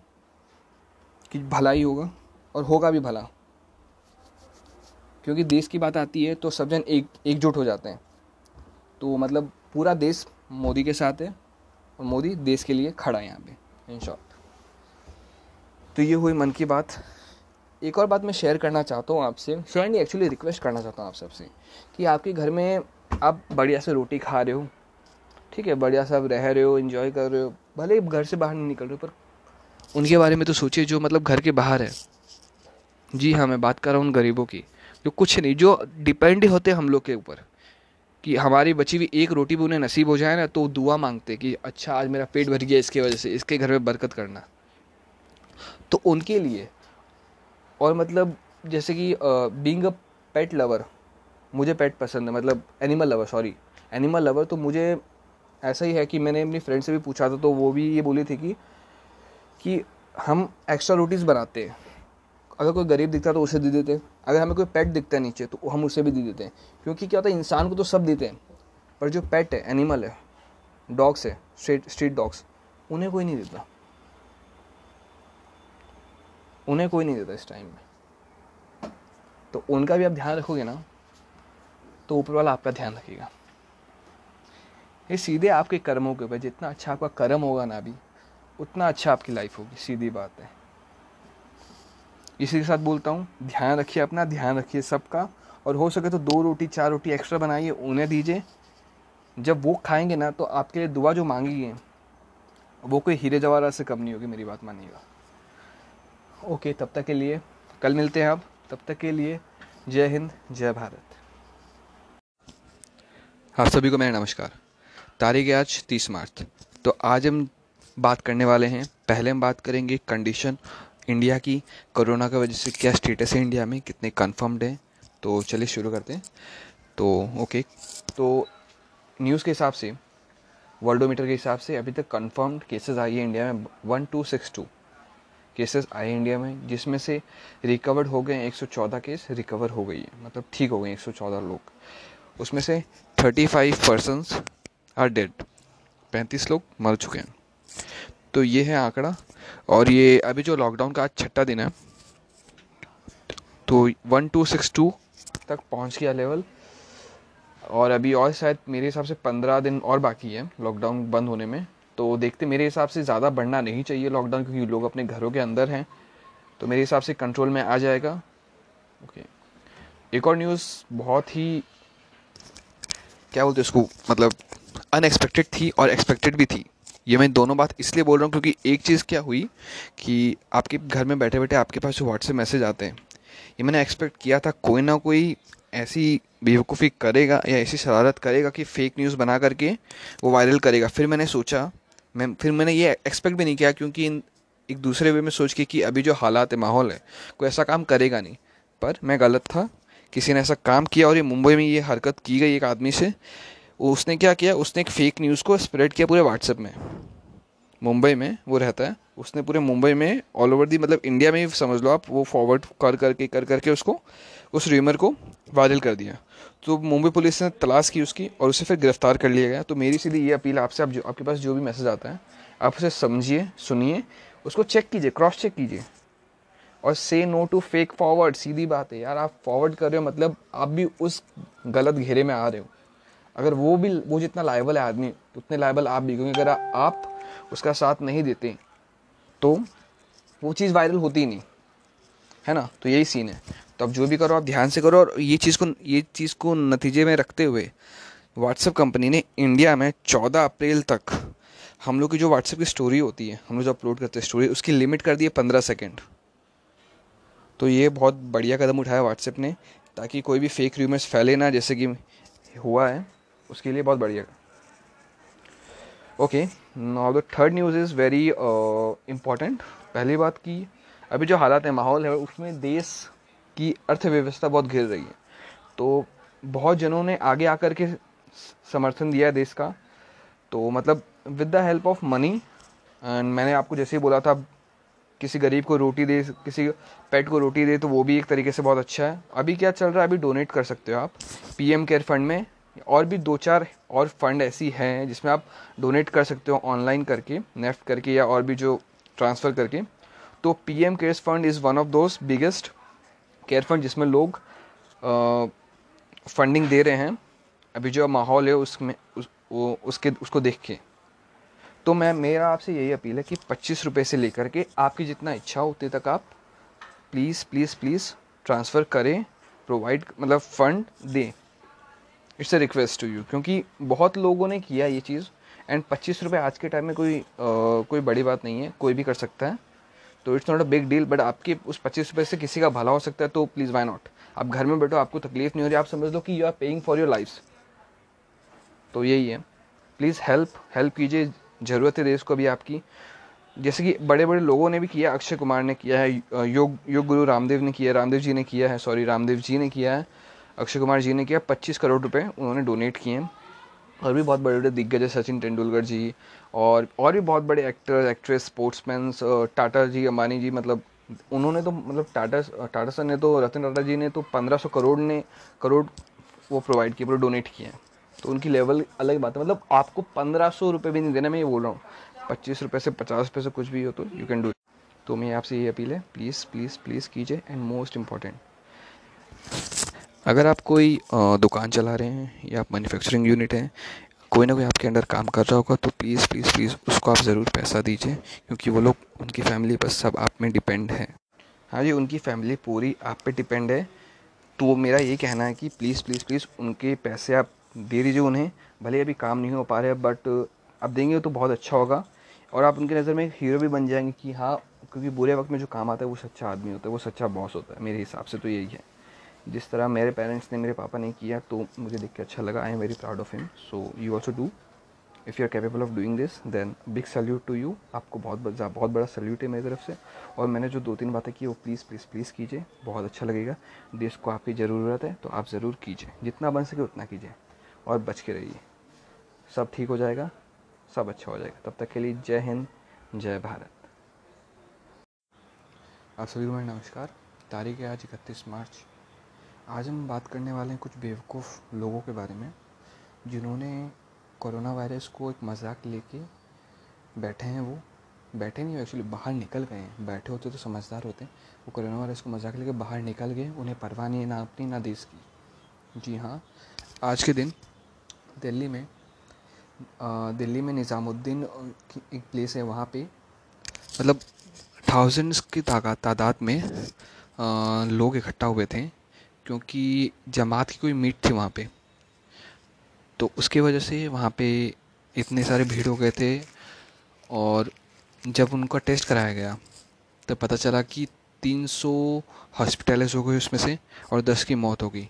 कि भला ही होगा और होगा भी भला। क्योंकि देश की बात आती है तो सब जन एक, एकजुट हो जाते हैं। तो मतलब पूरा देश मोदी के साथ है और मोदी देश के लिए खड़ा है यहाँ पे इन शॉर्ट तो ये हुई मन की बात। एक और बात मैं शेयर करना चाहता हूँ आपसे। श्योर नहीं एक्चुअली रिक्वेस्ट करना चाहता हूँ आप सबसे कि आपके घर में आप बढ़िया से रोटी खा रहे हो, ठीक है? बढ़िया सब रह रहे हो इन्जॉय कर रहे हो, भले घर से बाहर नहीं निकल रहे हो, पर उनके बारे में तो सोचिए, जो मतलब घर के बाहर है। जी हाँ मैं बात कर रहा हूँ उन गरीबों की, जो कुछ नहीं, जो डिपेंड होते हैं हम लोग के ऊपर। कि हमारी बची हुई एक रोटी भी उन्हें नसीब हो जाए ना तो दुआ मांगते कि अच्छा आज मेरा पेट भर गया इसके वजह से, इसके घर में बरकत करना। तो उनके लिए, और मतलब जैसे कि बींग अ पेट लवर मुझे पेट पसंद है मतलब animal lover sorry animal lover तो मुझे ऐसा ही है कि मैंने अपनी फ्रेंड से भी पूछा था तो वो भी ये बोली थी कि कि हम एक्स्ट्रा रोटीज़ बनाते हैं। अगर कोई गरीब दिखता है तो उसे दे देते हैं। अगर हमें कोई पेट दिखता है नीचे तो हम उसे भी दे देते हैं। क्योंकि क्या होता है, इंसान को तो सब देते हैं। पर जो पेट है एनिमल है डॉग्स है स्ट्रीट स्ट्रीट डॉग्स उन्हें कोई नहीं देता। उन्हें कोई नहीं देता इस टाइम में। तो उनका भी आप ध्यान रखोगे ना तो ऊपर वाला आपका ध्यान रखेगा। ये सीधे आपके कर्मों के ऊपर, जितना अच्छा आपका कर्म होगा ना अभी, उतना अच्छा आपकी लाइफ होगी, सीधी बात है। इसी के साथ बोलता हूँ, ध्यान रखिए अपना, ध्यान रखिए सबका। और हो सके तो दो रोटी, चार रोटी एक्स्ट्रा बनाइए, उन्हें दीजिए। जब वो खाएँगे ना तो आपके लिए दुआ जो मांगी है, वो कोई हीरे जवाहरात से कम नहीं होगी, मेरी बात मानिएगा। ओके, तब तक के लिए, कल मिलते हैं आप तब तक के लिए, जय हिंद, जय भारत। आप सभी को मेरा नमस्कार। तारीख आज तीस मार्च। तो आज हम बात करने वाले हैं, पहले हम बात करेंगे कंडीशन इंडिया की, कोरोना की वजह से क्या स्टेटस है इंडिया में? कितने कन्फर्म्ड हैं? तो चलिए शुरू करते हैं। तो ओके तो न्यूज़ के हिसाब से वर्ल्डोमीटर के हिसाब से अभी तक कन्फर्म्ड केसेस आई है इंडिया में। One two six two cases आए इंडिया में, जिसमें से रिकवर्ड हो गए 114 केस रिकवर हो गई है। मतलब ठीक हो गए 114 लोग। उसमें से 35 पर्सनस आर डेड पैंतीस लोग मर चुके हैं। तो ये है आंकड़ा। और ये अभी जो लॉकडाउन का आज छठा दिन है तो वन टू सिक्स टू तक पहुँच गया लेवल और अभी और शायद मेरे हिसाब से पंद्रह दिन और बाकी है लॉकडाउन बंद होने में। तो देखते मेरे हिसाब से ज़्यादा बढ़ना नहीं चाहिए लॉकडाउन क्योंकि लोग अपने घरों के अंदर हैं। तो मेरे हिसाब से कंट्रोल में आ जाएगा। ओके एक और न्यूज़ बहुत ही, क्या बोलते उसको मतलब अनएक्सपेक्टेड थी और एक्सपेक्टेड भी थी। ये मैं दोनों बात इसलिए बोल रहा हूँ क्योंकि एक चीज़ क्या हुई कि आपके घर में बैठे बैठे आपके पास जो व्हाट्सएप मैसेज आते हैं, ये मैंने एक्सपेक्ट किया था कोई ना कोई ऐसी बेवकूफ़ी करेगा या ऐसी शरारत करेगा कि फ़ेक न्यूज़ बना करके वो वायरल करेगा। फिर मैंने सोचा, मैं, फिर मैंने ये एक्सपेक्ट भी नहीं किया क्योंकि इन, एक दूसरे वे में सोच के कि अभी जो हालात है, माहौल है, कोई ऐसा काम करेगा नहीं। पर मैं गलत था, किसी ने ऐसा काम किया और ये मुंबई में ये हरकत की गई एक आदमी से उसने क्या किया? उसने एक फ़ेक न्यूज़ को स्प्रेड किया पूरे व्हाट्सएप में। मुंबई में वो रहता है। उसने पूरे मुंबई में ऑल ओवर दी मतलब इंडिया में समझ लो आप, वो फॉरवर्ड कर करके कर करके उसको, उस र्यूमर को वायरल कर दिया। तो मुंबई पुलिस ने तलाश की उसकी और उसे फिर गिरफ़्तार कर लिया गया। तो मेरी सीधी ये अपील आपसे, आप जो, आपके पास जो भी मैसेज आता है, आप उसे समझिए, सुनिए, उसको चेक कीजिए क्रॉस चेक कीजिए। और say no to fake forward सीधी बात है। यार आप फॉरवर्ड कर रहे हो मतलब आप भी उस गलत घेरे में आ रहे हो। अगर वो भी, वो जितना लाइबल है आदमी, उतने लाइबल आप भी, क्योंकि अगर आप उसका साथ नहीं देते तो वो चीज़ वायरल होती ही नहीं, है ना? तो यही सीन है। तो अब जो भी करो, आप ध्यान से करो, और ये चीज़ को, ये चीज़ को नतीजे में रखते हुए व्हाट्सएप कंपनी ने इंडिया में चौदह अप्रैल तक हम लोग की जो व्हाट्सएप की स्टोरी होती है, हम लोग जो अपलोड करते हैं स्टोरी उसकी लिमिट कर दी है पंद्रह सेकेंड तो ये बहुत बढ़िया कदम उठाया व्हाट्सएप ने, ताकि कोई भी फेक र्यूमर्स फैले ना, जैसे कि हुआ है। उसके लिए बहुत बढ़िया। Okay now the third news is very important पहली बात की अभी जो हालात है, माहौल है, उसमें देश की अर्थव्यवस्था बहुत घिर रही है। तो बहुत जनों ने आगे आकर के समर्थन दिया है देश का। तो मतलब with the help of money and मैंने आपको जैसे ही बोला था, किसी गरीब को रोटी दे, किसी पेट को रोटी दे तो वो भी एक तरीके से बहुत अच्छा है। अभी क्या चल रहा है? अभी डोनेट कर सकते हो आप। पीएम केयर फंड में और भी दो चार और फंड ऐसी हैं जिसमें आप डोनेट कर सकते हो ऑनलाइन करके नेफ्ट करके या और भी जो ट्रांसफ़र करके। तो P M cares fund is one of those biggest care fund जिसमें लोग फंडिंग दे रहे हैं। अभी जो माहौल है उसमें उस, वो, उसके उसको देख के। तो मैं मेरा आपसे यही अपील है कि पच्चीस रुपये से लेकर के आपकी जितना इच्छा हो उतने तक आप प्लीज़ प्लीज़ प्लीज़ ट्रांसफ़र करें प्रोवाइड मतलब फ़ंड दें। It's a request to you क्योंकि बहुत लोगों ने किया ये चीज़ एंड पच्चीस रुपये आज के टाइम में कोई आ, कोई बड़ी बात नहीं है कोई भी कर सकता है। तो it's not a big deal but आपके उस पच्चीस रुपये से किसी का भला हो सकता है तो प्लीज़ वाई नॉट आप घर में बैठो आपको तकलीफ़ नहीं हो रही आप समझ लो कि you are paying for your life तो यही है। प्लीज़ हेल्प हेल्प कीजिए ज़रूरत है देश को अभी आपकी। जैसे कि बड़े बड़े लोगों ने भी किया अक्षय कुमार ने किया है योग योग गुरु रामदेव ने किया रामदेव जी ने किया है सॉरी रामदेव जी ने किया है। अक्षय कुमार जी ने किया। पच्चीस करोड़ रुपए उन्होंने डोनेट किए हैं। और भी बहुत बड़े बड़े दिग्गज है, सचिन तेंदुलकर जी और और भी बहुत बड़े actor actress sportsman Tata ji, Ambani ji मतलब उन्होंने तो मतलब टाटा टाटा सर ने तो रतन टाटा जी ने तो पंद्रह सौ करोड़ ने, करोड़ वो प्रोवाइड किए, पूरे डोनेट किए हैं। तो उनकी लेवल अलग बात है। मतलब आपको पंद्रह सौ रुपये भी नहीं देना, मैं ये बोल रहा हूँ। पच्चीस रुपये से पचास रुपये से कुछ भी हो तो यू कैन डू तो मैं आपसे ये अपील है प्लीज़ प्लीज़ प्लीज़ कीजिए। एंड मोस्ट इंपॉर्टेंट अगर आप कोई दुकान चला रहे हैं या आप मैन्युफैक्चरिंग यूनिट हैं, कोई ना कोई आपके अंडर काम कर रहा होगा तो प्लीज़ प्लीज़ प्लीज़ उसको आप ज़रूर पैसा दीजिए, क्योंकि वो लोग, उनकी फैमिली पर सब आप में डिपेंड है। हाँ जी, उनकी फैमिली पूरी आप पे डिपेंड है। तो मेरा ये कहना है कि प्लीज़ प्लीज़ प्लीज़ उनके पैसे आप दे दीजिए उन्हें, भले अभी काम नहीं हो पा रहे बट आप देंगे तो बहुत अच्छा होगा। और आप उनकी नज़र में एक हीरो भी बन जाएँगे कि हाँ क्योंकि बुरे वक्त में जो काम आता है, वो सच्चा आदमी होता है, वो सच्चा बॉस होता है, मेरे हिसाब से तो यही है। जिस तरह मेरे पेरेंट्स ने मेरे पापा ने किया तो मुझे देख के अच्छा लगा। I am very proud of him so you also do if you are capable of doing this then big salute to you आपको बहुत बहुत बड़ा सल्यूट है मेरी तरफ़ से। और मैंने जो दो तीन बातें की, वो प्लीज़ प्लीज़ प्लीज़ कीजिए। बहुत अच्छा लगेगा। देश को आपकी ज़रूरत है तो आप ज़रूर कीजिए। जितना बन सके उतना कीजिए। और बच के रहिए। सब ठीक हो जाएगा। सब अच्छा हो जाएगा। तब तक के लिए जय हिंद, जय भारत। आप सभी को मेरा नमस्कार। तारीख है आज इकतीस मार्च। आज हम बात करने वाले हैं कुछ बेवकूफ़ लोगों के बारे में, जिन्होंने कोरोना वायरस को एक मज़ाक लेके बैठे हैं वो। बैठे नहीं एक्चुअली बाहर निकल गए हैं। बैठे होते तो समझदार होते। हैं वो कोरोना वायरस को मज़ाक लेके बाहर निकल गए, उन्हें परवाह नहीं है ना अपनी, ना देश की। जी हाँ आज के दिन दिल्ली में दिल्ली में निज़ामुद्दीन की एक प्लेस है वहाँ पे। मतलब थाउजेंड्स की तादाद में लोग इकट्ठा हुए थे। क्योंकि जमात की कोई मीट थी वहाँ पे तो उसके वजह से वहाँ पे इतने सारे भीड़ हो गए थे और जब उनका टेस्ट कराया गया तो पता चला कि 300 हॉस्पिटलाइज हो गए उसमें से और 10 की मौत हो गई।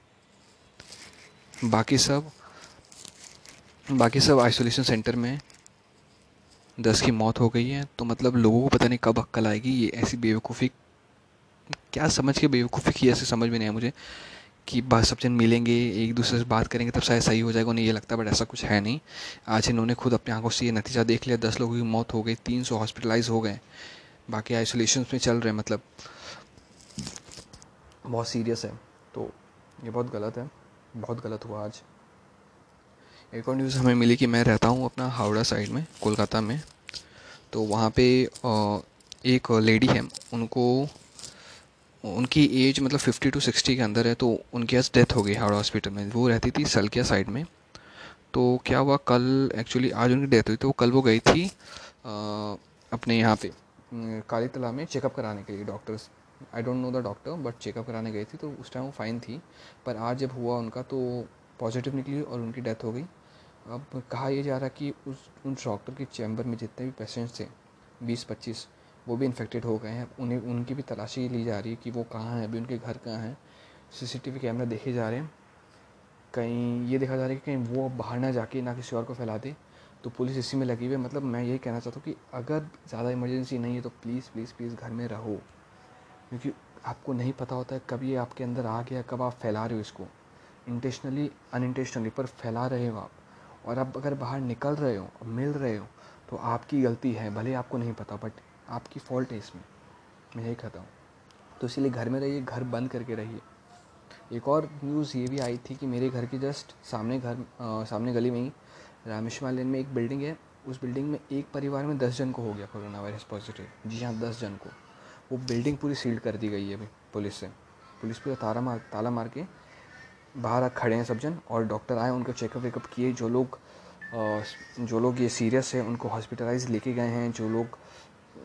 बाकी सब बाकी सब आइसोलेशन सेंटर में दस की मौत हो गई है तो मतलब लोगों को पता नहीं कब अक्कल आएगी, ये ऐसी बेवकूफ़ी क्या समझ के बेवकूफ़ी की ऐसे समझ में नहीं आया मुझे कि सब जन मिलेंगे, एक दूसरे से बात करेंगे, तब शायद सही हो जाएगा, उन्हें ये लगता है बट ऐसा कुछ है नहीं। आज इन्होंने खुद अपनी आँखों से ये नतीजा देख लिया, दस लोगों की मौत हो गई, तीन सौ हॉस्पिटलाइज हो गए। बाकी आइसोलेशन में चल रहे हैं मतलब बहुत सीरियस है। तो ये बहुत गलत है, बहुत गलत हुआ आज। एक और न्यूज़ हमें मिली कि मैं रहता हूँ अपना हावड़ा साइड में, कोलकाता में। तो वहाँ पे एक लेडी है, उनको उनकी एज मतलब फिफ्टी टू सिक्सटी के अंदर है तो उनकी आज डेथ हो गई हावड़ा हॉस्पिटल में। वो रहती थी सलकिया साइड में। तो क्या हुआ कल एक्चुअली आज उनकी डेथ हुई तो कल वो गई थी आ, अपने यहाँ पे काली तला में चेकअप कराने के लिए doctors I don't know the doctor but checkup कराने गई थी तो उस टाइम वो फाइन थी। पर आज जब हुआ उनका तो पॉजिटिव निकली और उनकी डेथ हो गई। अब कहा यह जा रहा कि उस उन डॉक्टर के चैम्बर में जितने भी पेशेंट्स थे बीस पच्चीस वो भी इन्फेक्टेड हो गए हैं। उन्हें, उनकी भी तलाशी ली जा रही है कि वो कहाँ हैं, अभी उनके घर कहाँ हैं। सीसीटीवी कैमरा देखे जा रहे हैं। कहीं ये देखा जा रहा है कि कहीं वो बाहर ना जाके, ना किसी और को फैला दे। तो पुलिस इसी में लगी हुई है। मतलब मैं यही कहना चाहता हूँ कि अगर ज़्यादा इमरजेंसी नहीं है तो प्लीज़ प्लीज़ प्लीज़ घर में रहो। क्योंकि आपको नहीं पता होता है कब ये आपके अंदर आ गया, कब आप फैला रहे हो इसको। इंटेंशनली अनइंटेंशनली पर फैला रहे हो आप। और आप अगर बाहर निकल रहे हो, मिल रहे हो तो आपकी गलती है, भले आपको नहीं पता बट आपकी फॉल्ट है इसमें। मैं यही कहता हूँ। तो इसीलिए घर में रहिए घर बंद करके रहिए। एक और न्यूज़ ये भी आई थी कि मेरे घर के जस्ट सामने घर आ, सामने गली में ही रामेश्वर लेन में एक बिल्डिंग है। उस बिल्डिंग में एक परिवार में दस जन को हो गया कोरोना वायरस पॉजिटिव जी हाँ दस जन को। वो बिल्डिंग पूरी सील्ड कर दी गई है अभी पुलिस से। पुलिस पूरा ताला मार ताला मार के बाहर खड़े हैं सब जन और डॉक्टर आए उनका चेकअप वेकअप किए। जो लोग जो लोग ये सीरियस है उनको हॉस्पिटलाइज लेके गए हैं। जो लोग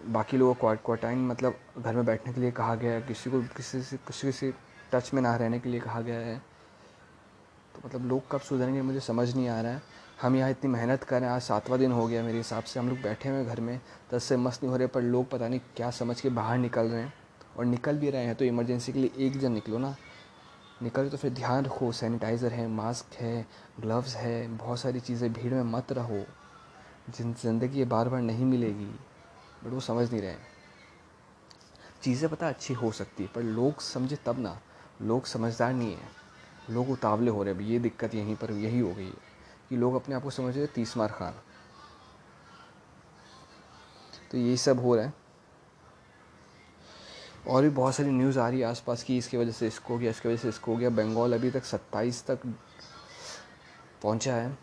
बाकी लोगों को क्वारटाइन मतलब घर में बैठने के लिए कहा गया है, किसी को, किसी से किसी से टच में ना रहने के लिए कहा गया है। तो मतलब लोग कब सुधरेंगे मुझे समझ नहीं आ रहा है। हम यहाँ इतनी मेहनत कर रहे हैं, आज सातवां दिन हो गया मेरे हिसाब से। हम लोग बैठे हुए घर में, दस से मस्त नहीं हो रहे, पर लोग पता नहीं क्या समझ के बाहर निकल रहे हैं। और निकल भी रहे हैं तो इमरजेंसी के लिए एक जन निकलो ना। निकल तो फिर ध्यान रखो सैनिटाइज़र है मास्क है ग्लव्स है, बहुत सारी चीज़ें, भीड़ में मत रहो। जिन ज़िंदगी बार बार नहीं मिलेगी। बट वो समझ नहीं रहे चीज़ें पता अच्छी हो सकती है, पर लोग समझे तब ना। लोग समझदार नहीं है। लोग उतावले हो रहे हैं, ये दिक्कत यहीं पर, यही हो गई है। कि लोग अपने आप को समझ रहे तीस मार खान। तो यही सब हो रहा है। और भी बहुत सारी न्यूज़ आ रही है आसपास की, इसकी वजह से इसको हो गया, इसकी वजह से इसको हो गया। बंगाल अभी तक सत्ताईस तक पहुँचा है।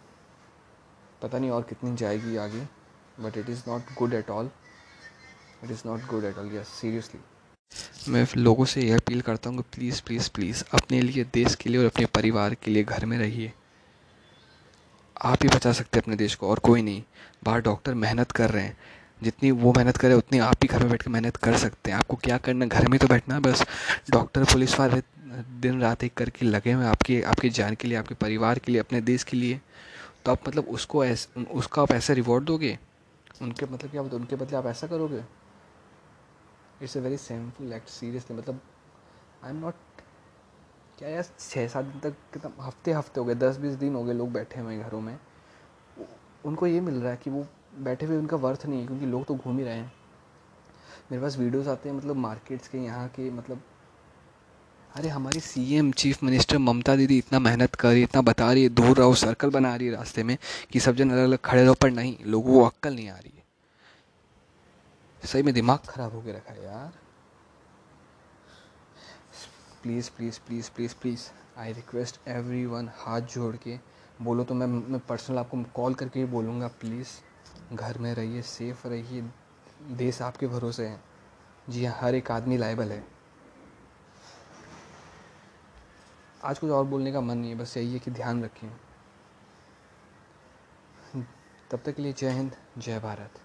पता नहीं और कितनी जाएगी आगे but it is not good at all it is not good at all yes seriously मैं लोगों से यह अपील करता हूँ कि प्लीज़ प्लीज़ प्लीज़ अपने लिए, देश के लिए और अपने परिवार के लिए घर में रहिए। आप ही बचा सकते हैं अपने देश को और कोई नहीं। बाहर डॉक्टर मेहनत कर रहे हैं। जितनी वो मेहनत करे उतनी आप ही घर में बैठ कर मेहनत कर सकते हैं। आपको क्या करना घर में तो बैठना है बस। डॉक्टर पुलिस वाले दिन रात एक करके लगे हुए आपके आपके जान के लिए, आपके परिवार के लिए, अपने देश के लिए। तो आप मतलब उसको ऐसे, उसका आप ऐसा रिवॉर्ड दोगे? उनके मतलब क्या उनके बदले आप ऐसा करोगे? It's a very shameful act seriously मतलब आई एम नॉट क्या यार छः सात दिन तक कितना, हफ़्ते हफ़्ते हो गए, दस बीस दिन हो गए लोग बैठे हुए घरों में। उनको ये मिल रहा है कि वो बैठे हुए उनका वर्थ नहीं है, क्योंकि लोग तो घूम ही रहे हैं। मेरे पास वीडियोस आते हैं मतलब मार्केट्स के, यहाँ के मतलब अरे हमारी सीएम चीफ मिनिस्टर ममता दीदी इतना मेहनत कर रही इतना बता रही है, दूर रहो सर्कल बना रही है रास्ते में, कि सब जन अलग अलग खड़े रहो, पर नहीं, लोगों को अक्कल नहीं आ रही सही में दिमाग ख़राब हो होकर रखा है यार। Please please please please please I request everyone हाथ जोड़ के बोलो तो मैं मैं पर्सनल आपको कॉल करके ही बोलूँगा प्लीज़ घर में रहिए सेफ़ रहिए, देश आपके भरोसे है। जी हाँ हर एक आदमी लाइबल है। आज कुछ और बोलने का मन नहीं है, बस यही है कि ध्यान रखें। तब तक के लिए जय हिंद, जय भारत।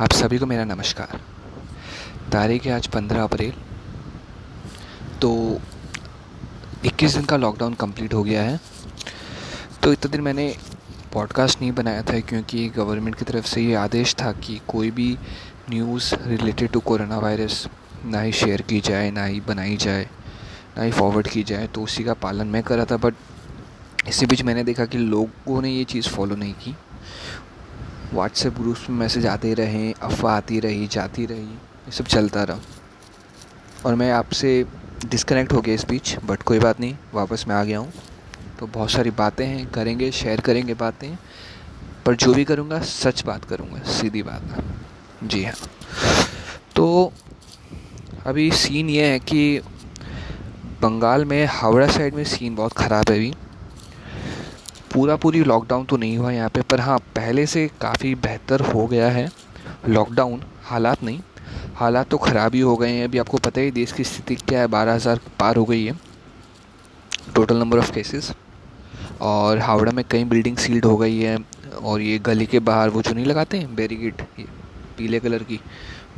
आप सभी को मेरा नमस्कार। तारीख है आज पंद्रह अप्रैल। तो 21 दिन का लॉकडाउन कंप्लीट हो गया है। तो इतने दिन मैंने पॉडकास्ट नहीं बनाया था क्योंकि गवर्नमेंट की तरफ़ से ये आदेश था कि कोई भी news related to corona virus ना ही शेयर की जाए, ना ही बनाई जाए, ना ही फॉरवर्ड की जाए तो उसी का पालन मैं कर रहा था। बट इसी बीच मैंने देखा कि लोगों ने ये चीज़ फॉलो नहीं की। व्हाट्सएप ग्रुप्स में मैसेज आते रहे, अफवाह आती रही, जाती रही, ये सब चलता रहा। और मैं आपसे डिस्कनेक्ट हो गया इस बीच बट कोई बात नहीं, वापस मैं आ गया हूँ। तो बहुत सारी बातें हैं, करेंगे शेयर करेंगे बातें, पर जो भी करूँगा, सच बात करूँगा, सीधी बात जी हाँ। तो अभी सीन ये है कि बंगाल में हावड़ा साइड में सीन बहुत ख़राब है अभी। पूरा पूरी लॉकडाउन तो नहीं हुआ यहाँ पे, पर हाँ पहले से काफ़ी बेहतर हो गया है लॉकडाउन हालात नहीं। हालात तो ख़राब ही हो गए हैं, अभी आपको पता ही देश की स्थिति क्या है, बारह हज़ार पार हो गई है टोटल नंबर ऑफ़ केसेस और हावड़ा में कई बिल्डिंग सील्ड हो गई है, और ये गली के बाहर वो जो नहीं लगाते हैं बैरिकेड पीले कलर की,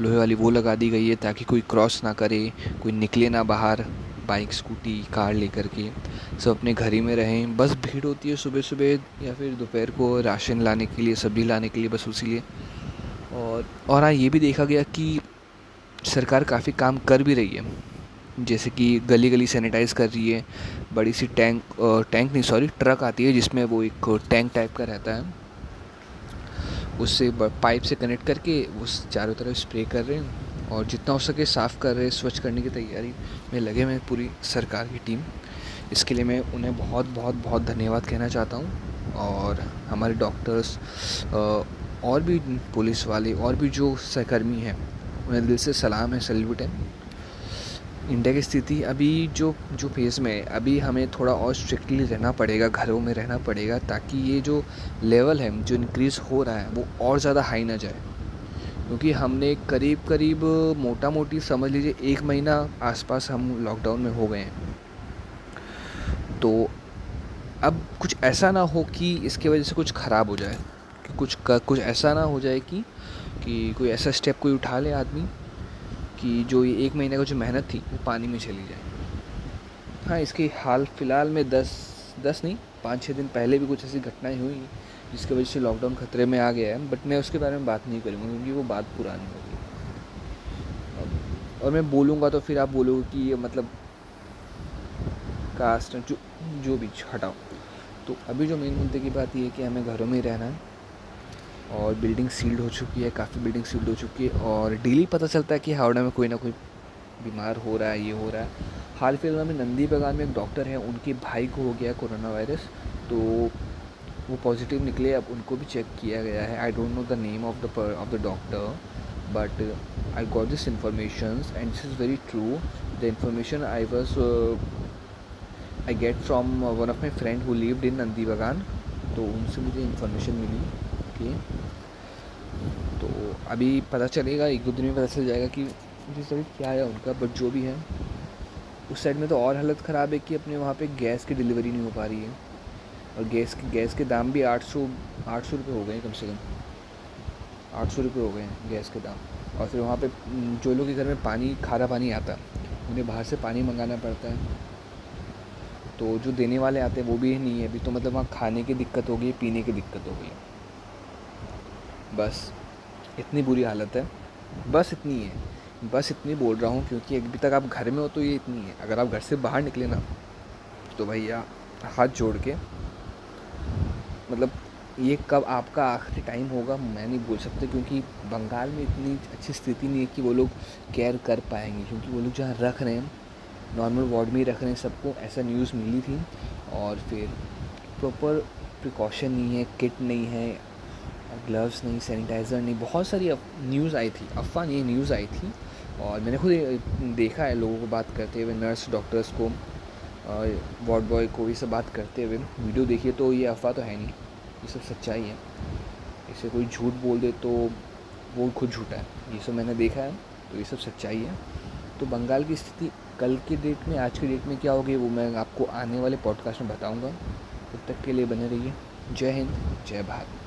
लोहे वाली वो लगा दी गई है, ताकि कोई क्रॉस ना करे, कोई निकले ना बाहर। बाइक, स्कूटी, कार लेकर के सब अपने घर ही में रहें। बस भीड़ होती है सुबह सुबह या फिर दोपहर को राशन लाने के लिए, सब्ज़ी लाने के लिए, बस उसी लिए। और और हाँ ये भी देखा गया कि सरकार काफ़ी काम कर भी रही है। जैसे कि गली गली सैनिटाइज कर रही है, बड़ी सी टैंक टैंक नहीं, सॉरी, ट्रक आती है जिसमें वो एक टैंक टाइप का रहता है। उससे पाइप से कनेक्ट करके उस चारों तरफ़ स्प्रे कर रहे हैं। और जितना हो सके साफ़ कर रहे, स्वच्छ करने की तैयारी में लगे हुए पूरी सरकार की टीम। इसके लिए मैं उन्हें बहुत बहुत बहुत धन्यवाद कहना चाहता हूँ। और हमारे डॉक्टर्स और भी पुलिस वाले, और भी जो सहकर्मी हैं, उन्हें दिल से सलाम है, सल्यूट है। इंडिया की स्थिति अभी जो जो फ़ेज़ में है, अभी हमें थोड़ा और स्ट्रिक्टली रहना पड़ेगा, घरों में रहना पड़ेगा, ताकि ये जो लेवल है, जो इंक्रीज़ हो रहा है, वो और ज़्यादा हाई ना जाए। क्योंकि हमने करीब करीब मोटा मोटी समझ लीजिए एक महीना आसपास हम लॉकडाउन में हो गए हैं। तो अब कुछ ऐसा ना हो कि इसके वजह से कुछ ख़राब हो जाए, कि कुछ कुछ ऐसा ना हो जाए कि कि कोई ऐसा स्टेप कोई उठा ले आदमी, कि जो ये एक महीने का जो मेहनत थी, वो पानी में चली जाए। हाँ इसके हाल फ़िलहाल में दस दस नहीं पाँच छः दिन पहले भी कुछ ऐसी घटनाएँ हुई जिसकी वजह से लॉकडाउन खतरे में आ गया है बट मैं उसके बारे में बात नहीं करूँगा, क्योंकि वो बात पुरानी होगी और मैं बोलूँगा तो फिर आप बोलोगे कि ये मतलब कास्ट जो जो भी, हटाओ। तो अभी जो मेन मुद्दे की बात ये है कि हमें घरों में ही रहना है, और बिल्डिंग सील्ड हो चुकी है, काफ़ी बिल्डिंग सील्ड हो चुकी है, और डेली पता चलता है कि हावड़ा में कोई ना कोई बीमार हो रहा है, ये हो रहा है। हाल फ़िलहाल में नंदी बगान में एक डॉक्टर है, उनके भाई को हो गया कोरोना वायरस तो वो पॉजिटिव निकले, अब उनको भी चेक किया गया है. I don't know the name of the of the doctor but I got this information and this is very true the information I was I get from one of my friend who lived in Nandi Bagan तो उनसे मुझे information मिली okay तो अभी पता चलेगा, एक दो दिन में पता चल जाएगा कि मुझे सभी क्या है उनका बट जो भी है, उस साइड में तो और हालत ख़राब है कि अपने वहाँ पे गैस की डिलीवरी नहीं हो पा रही है। और गैस के गैस के दाम भी आठ सौ आठ सौ रुपये हो गए हैं कम से कम। आठ सौ रुपये हो गए हैं गैस के दाम। और फिर वहाँ पे जो लोग के घर में पानी, खारा पानी आता उन्हें बाहर से पानी मंगाना पड़ता है। तो जो देने वाले आते हैं वो भी नहीं है अभी तो मतलब वहाँ खाने की दिक्कत हो गई, पीने की दिक्कत हो गई। बस, इतनी बुरी हालत है। बस इतनी है। बस इतनी बोल रहा हूँ क्योंकि अभी तक आप घर में हो तो ये इतनी है। अगर आप घर से बाहर निकले ना तो भैया, हाथ जोड़ के मतलब ये कब आपका आखिरी टाइम होगा, मैं नहीं बोल सकता क्योंकि बंगाल में इतनी अच्छी स्थिति नहीं है कि वो लोग केयर कर पाएँगे। क्योंकि वो लोग जहाँ रख रहे हैं नॉर्मल वार्ड में ही रख रहे हैं, सबको ऐसा न्यूज़ मिली थी और फिर प्रॉपर प्रिकॉशन नहीं है किट नहीं है ग्लव्स नहीं सैनिटाइज़र नहीं, बहुत सारी न्यूज़ आई थी। अफवाह नहीं न्यूज़ आई थी और मैंने खुद देखा है, लोगों को बात करते हुए नर्स डॉक्टर्स को। वार्ड बॉय को ये सब बात करते हुए वीडियो देखिए तो ये अफवाह तो है नहीं, ये सब सच्चाई है। इसे कोई झूठ बोल दे तो वो खुद झूठा है। ये सब मैंने देखा है तो ये सब सच्चाई है। तो बंगाल की स्थिति कल के डेट में, आज के डेट में क्या होगी, वो मैं आपको आने वाले पॉडकास्ट में बताऊँगा। तब तक के लिए बने रहिए। जय हिंद, जय भारत।